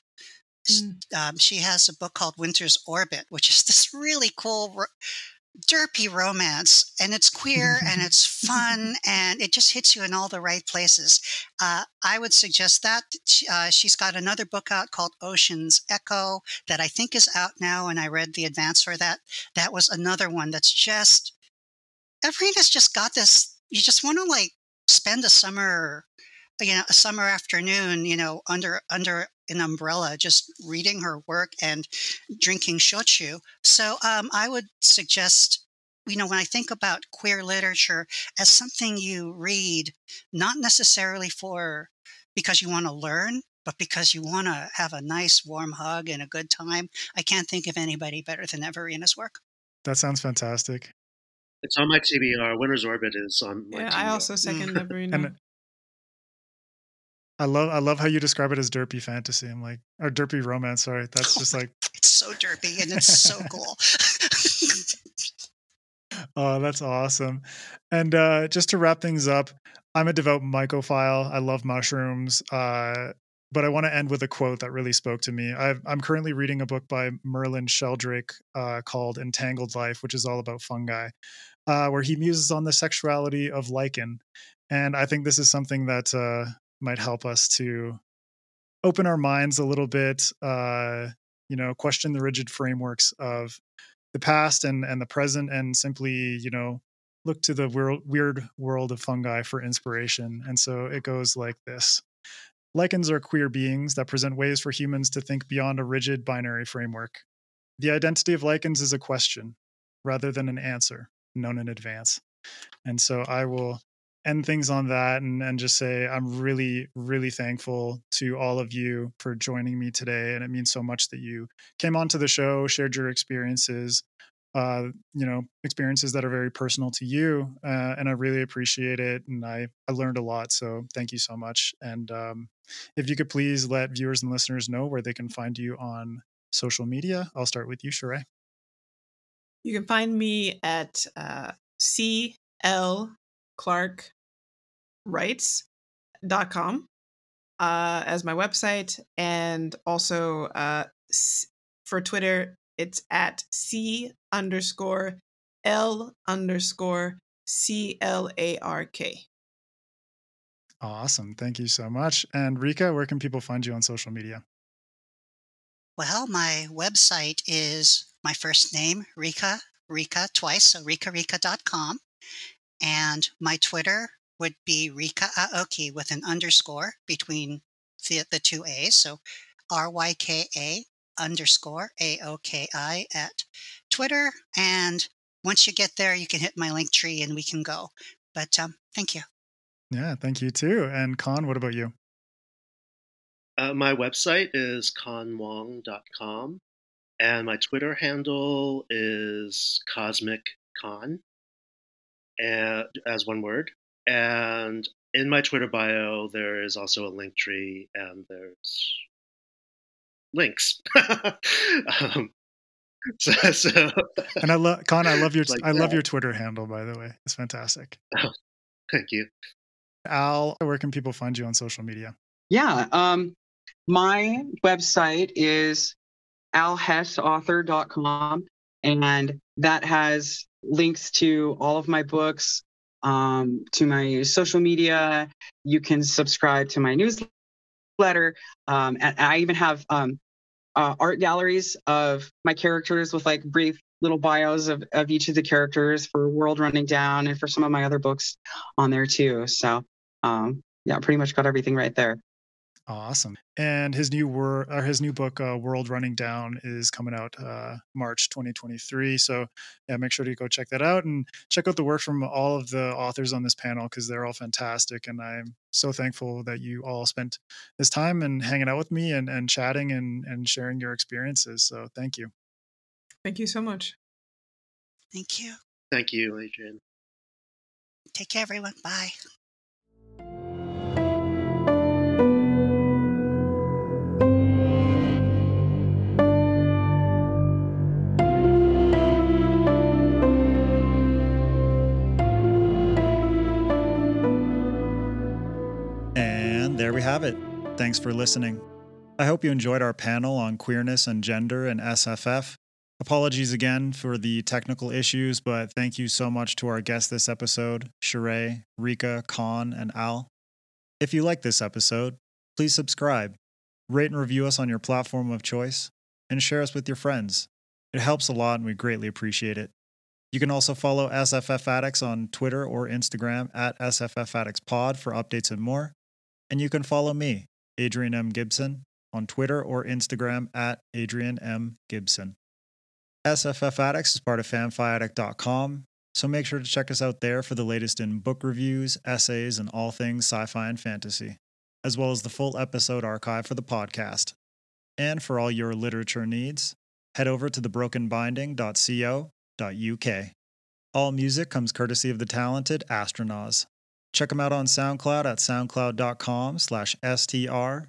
mm. um, she has a book called winter's orbit which is this really cool derpy romance and it's queer and it's fun and it just hits you in all the right places. Uh, I would suggest that. Uh, she's got another book out called Ocean's Echo that I think is out now, and I read the advance for that. That was another one that's just, Everina's just got this. You just want to like spend a summer you know a summer afternoon you know under under an umbrella just reading her work and drinking shochu so um, i would suggest you know when i think about queer literature as something you read not necessarily for because you want to learn but because you want to have a nice warm hug and a good time i can't think of anybody better than everina's work that sounds fantastic it's on my TBR. Winter's Orbit is on my yeah, TBR. I also second mm. Everina. I love I love how you describe it as derpy fantasy. I'm like or derpy romance. Sorry, that's just like it's so derpy and it's so cool. oh, that's awesome. And uh, just to wrap things up, I'm a devout mycophile. I love mushrooms. Uh, but I want to end with a quote that really spoke to me. i am currently reading a book by Merlin Sheldrake uh, called Entangled Life, which is all about fungi, uh, where he muses on the sexuality of lichen. And I think this is something that uh, might help us to open our minds a little bit uh, you know question the rigid frameworks of the past and and the present and simply you know look to the world, weird world of fungi for inspiration. And so it goes like this. Lichens are queer beings that present ways for humans to think beyond a rigid binary framework. The identity of lichens is a question rather than an answer known in advance. And so i will end things on that and, and just say I'm really, really thankful to all of you for joining me today. And it means so much that you came onto the show, shared your experiences, uh, you know, experiences that are very personal to you. Uh, and I really appreciate it. And I, I learned a lot. So thank you so much. And um, if you could please let viewers and listeners know where they can find you on social media, I'll start with you, Cherae. You can find me at uh, CL Clark writes.com uh, as my website. And also uh, for Twitter, it's at C underscore L underscore C L A R K. Awesome. Thank you so much. And Ryka, where can people find you on social media? Well, my website is my first name, Ryka, Ryka twice, so rikarika.com. And my Twitter would be Ryka Aoki with an underscore between the, the two A's. So R Y K A underscore A O K I at Twitter. And once you get there, you can hit my link tree and we can go. But um, thank you. Yeah, thank you too. And Khan, what about you? Uh, my website is conwong.com and my Twitter handle is Cosmic Khan, and as one word. And in my Twitter bio, there is also a link tree, and there's links. um, so, so, and I love Khan. I love your like I love your Twitter handle. By the way, it's fantastic. Oh, thank you, Al. Where can people find you on social media? Yeah, um, my website is alhessauthor.com, and that has links to all of my books, um, to my social media. You can subscribe to my newsletter. Um, and I even have um, uh, art galleries of my characters with like brief little bios of, of each of the characters for World Running Down and for some of my other books on there too. So, um, yeah, pretty much got everything right there. Awesome. And his new word, or his new book, uh, World Running Down, is coming out uh, March 2023. So yeah, make sure to go check that out and check out the work from all of the authors on this panel because they're all fantastic. And I'm so thankful that you all spent this time and hanging out with me and, and chatting and, and sharing your experiences. So thank you. Thank you so much. Thank you. Thank you, Adrian. Take care, everyone. Bye. Have it. Thanks for listening. I hope you enjoyed our panel on queerness and gender and SFF. Apologies again for the technical issues, but thank you so much to our guests this episode, Cherae, Ryka, Khan, and Al. If you like this episode, please subscribe, rate and review us on your platform of choice, and share us with your friends. It helps a lot and we greatly appreciate it. You can also follow SFF Addicts on Twitter or Instagram at SFF Addicts Pod for updates and more. And you can follow me, Adrian M. Gibson, on Twitter or Instagram at Adrian M. Gibson. SFF Addicts is part of fanfiaddict.com, so make sure to check us out there for the latest in book reviews, essays, and all things sci fi and fantasy, as well as the full episode archive for the podcast. And for all your literature needs, head over to thebrokenbinding.co.uk. All music comes courtesy of the talented Astronauts. Check them out on SoundCloud at soundcloud.com slash S-T-R-O-N-O-Z.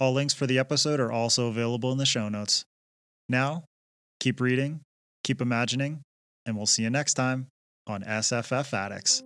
All links for the episode are also available in the show notes. Now, keep reading, keep imagining, and we'll see you next time on SFF Addicts.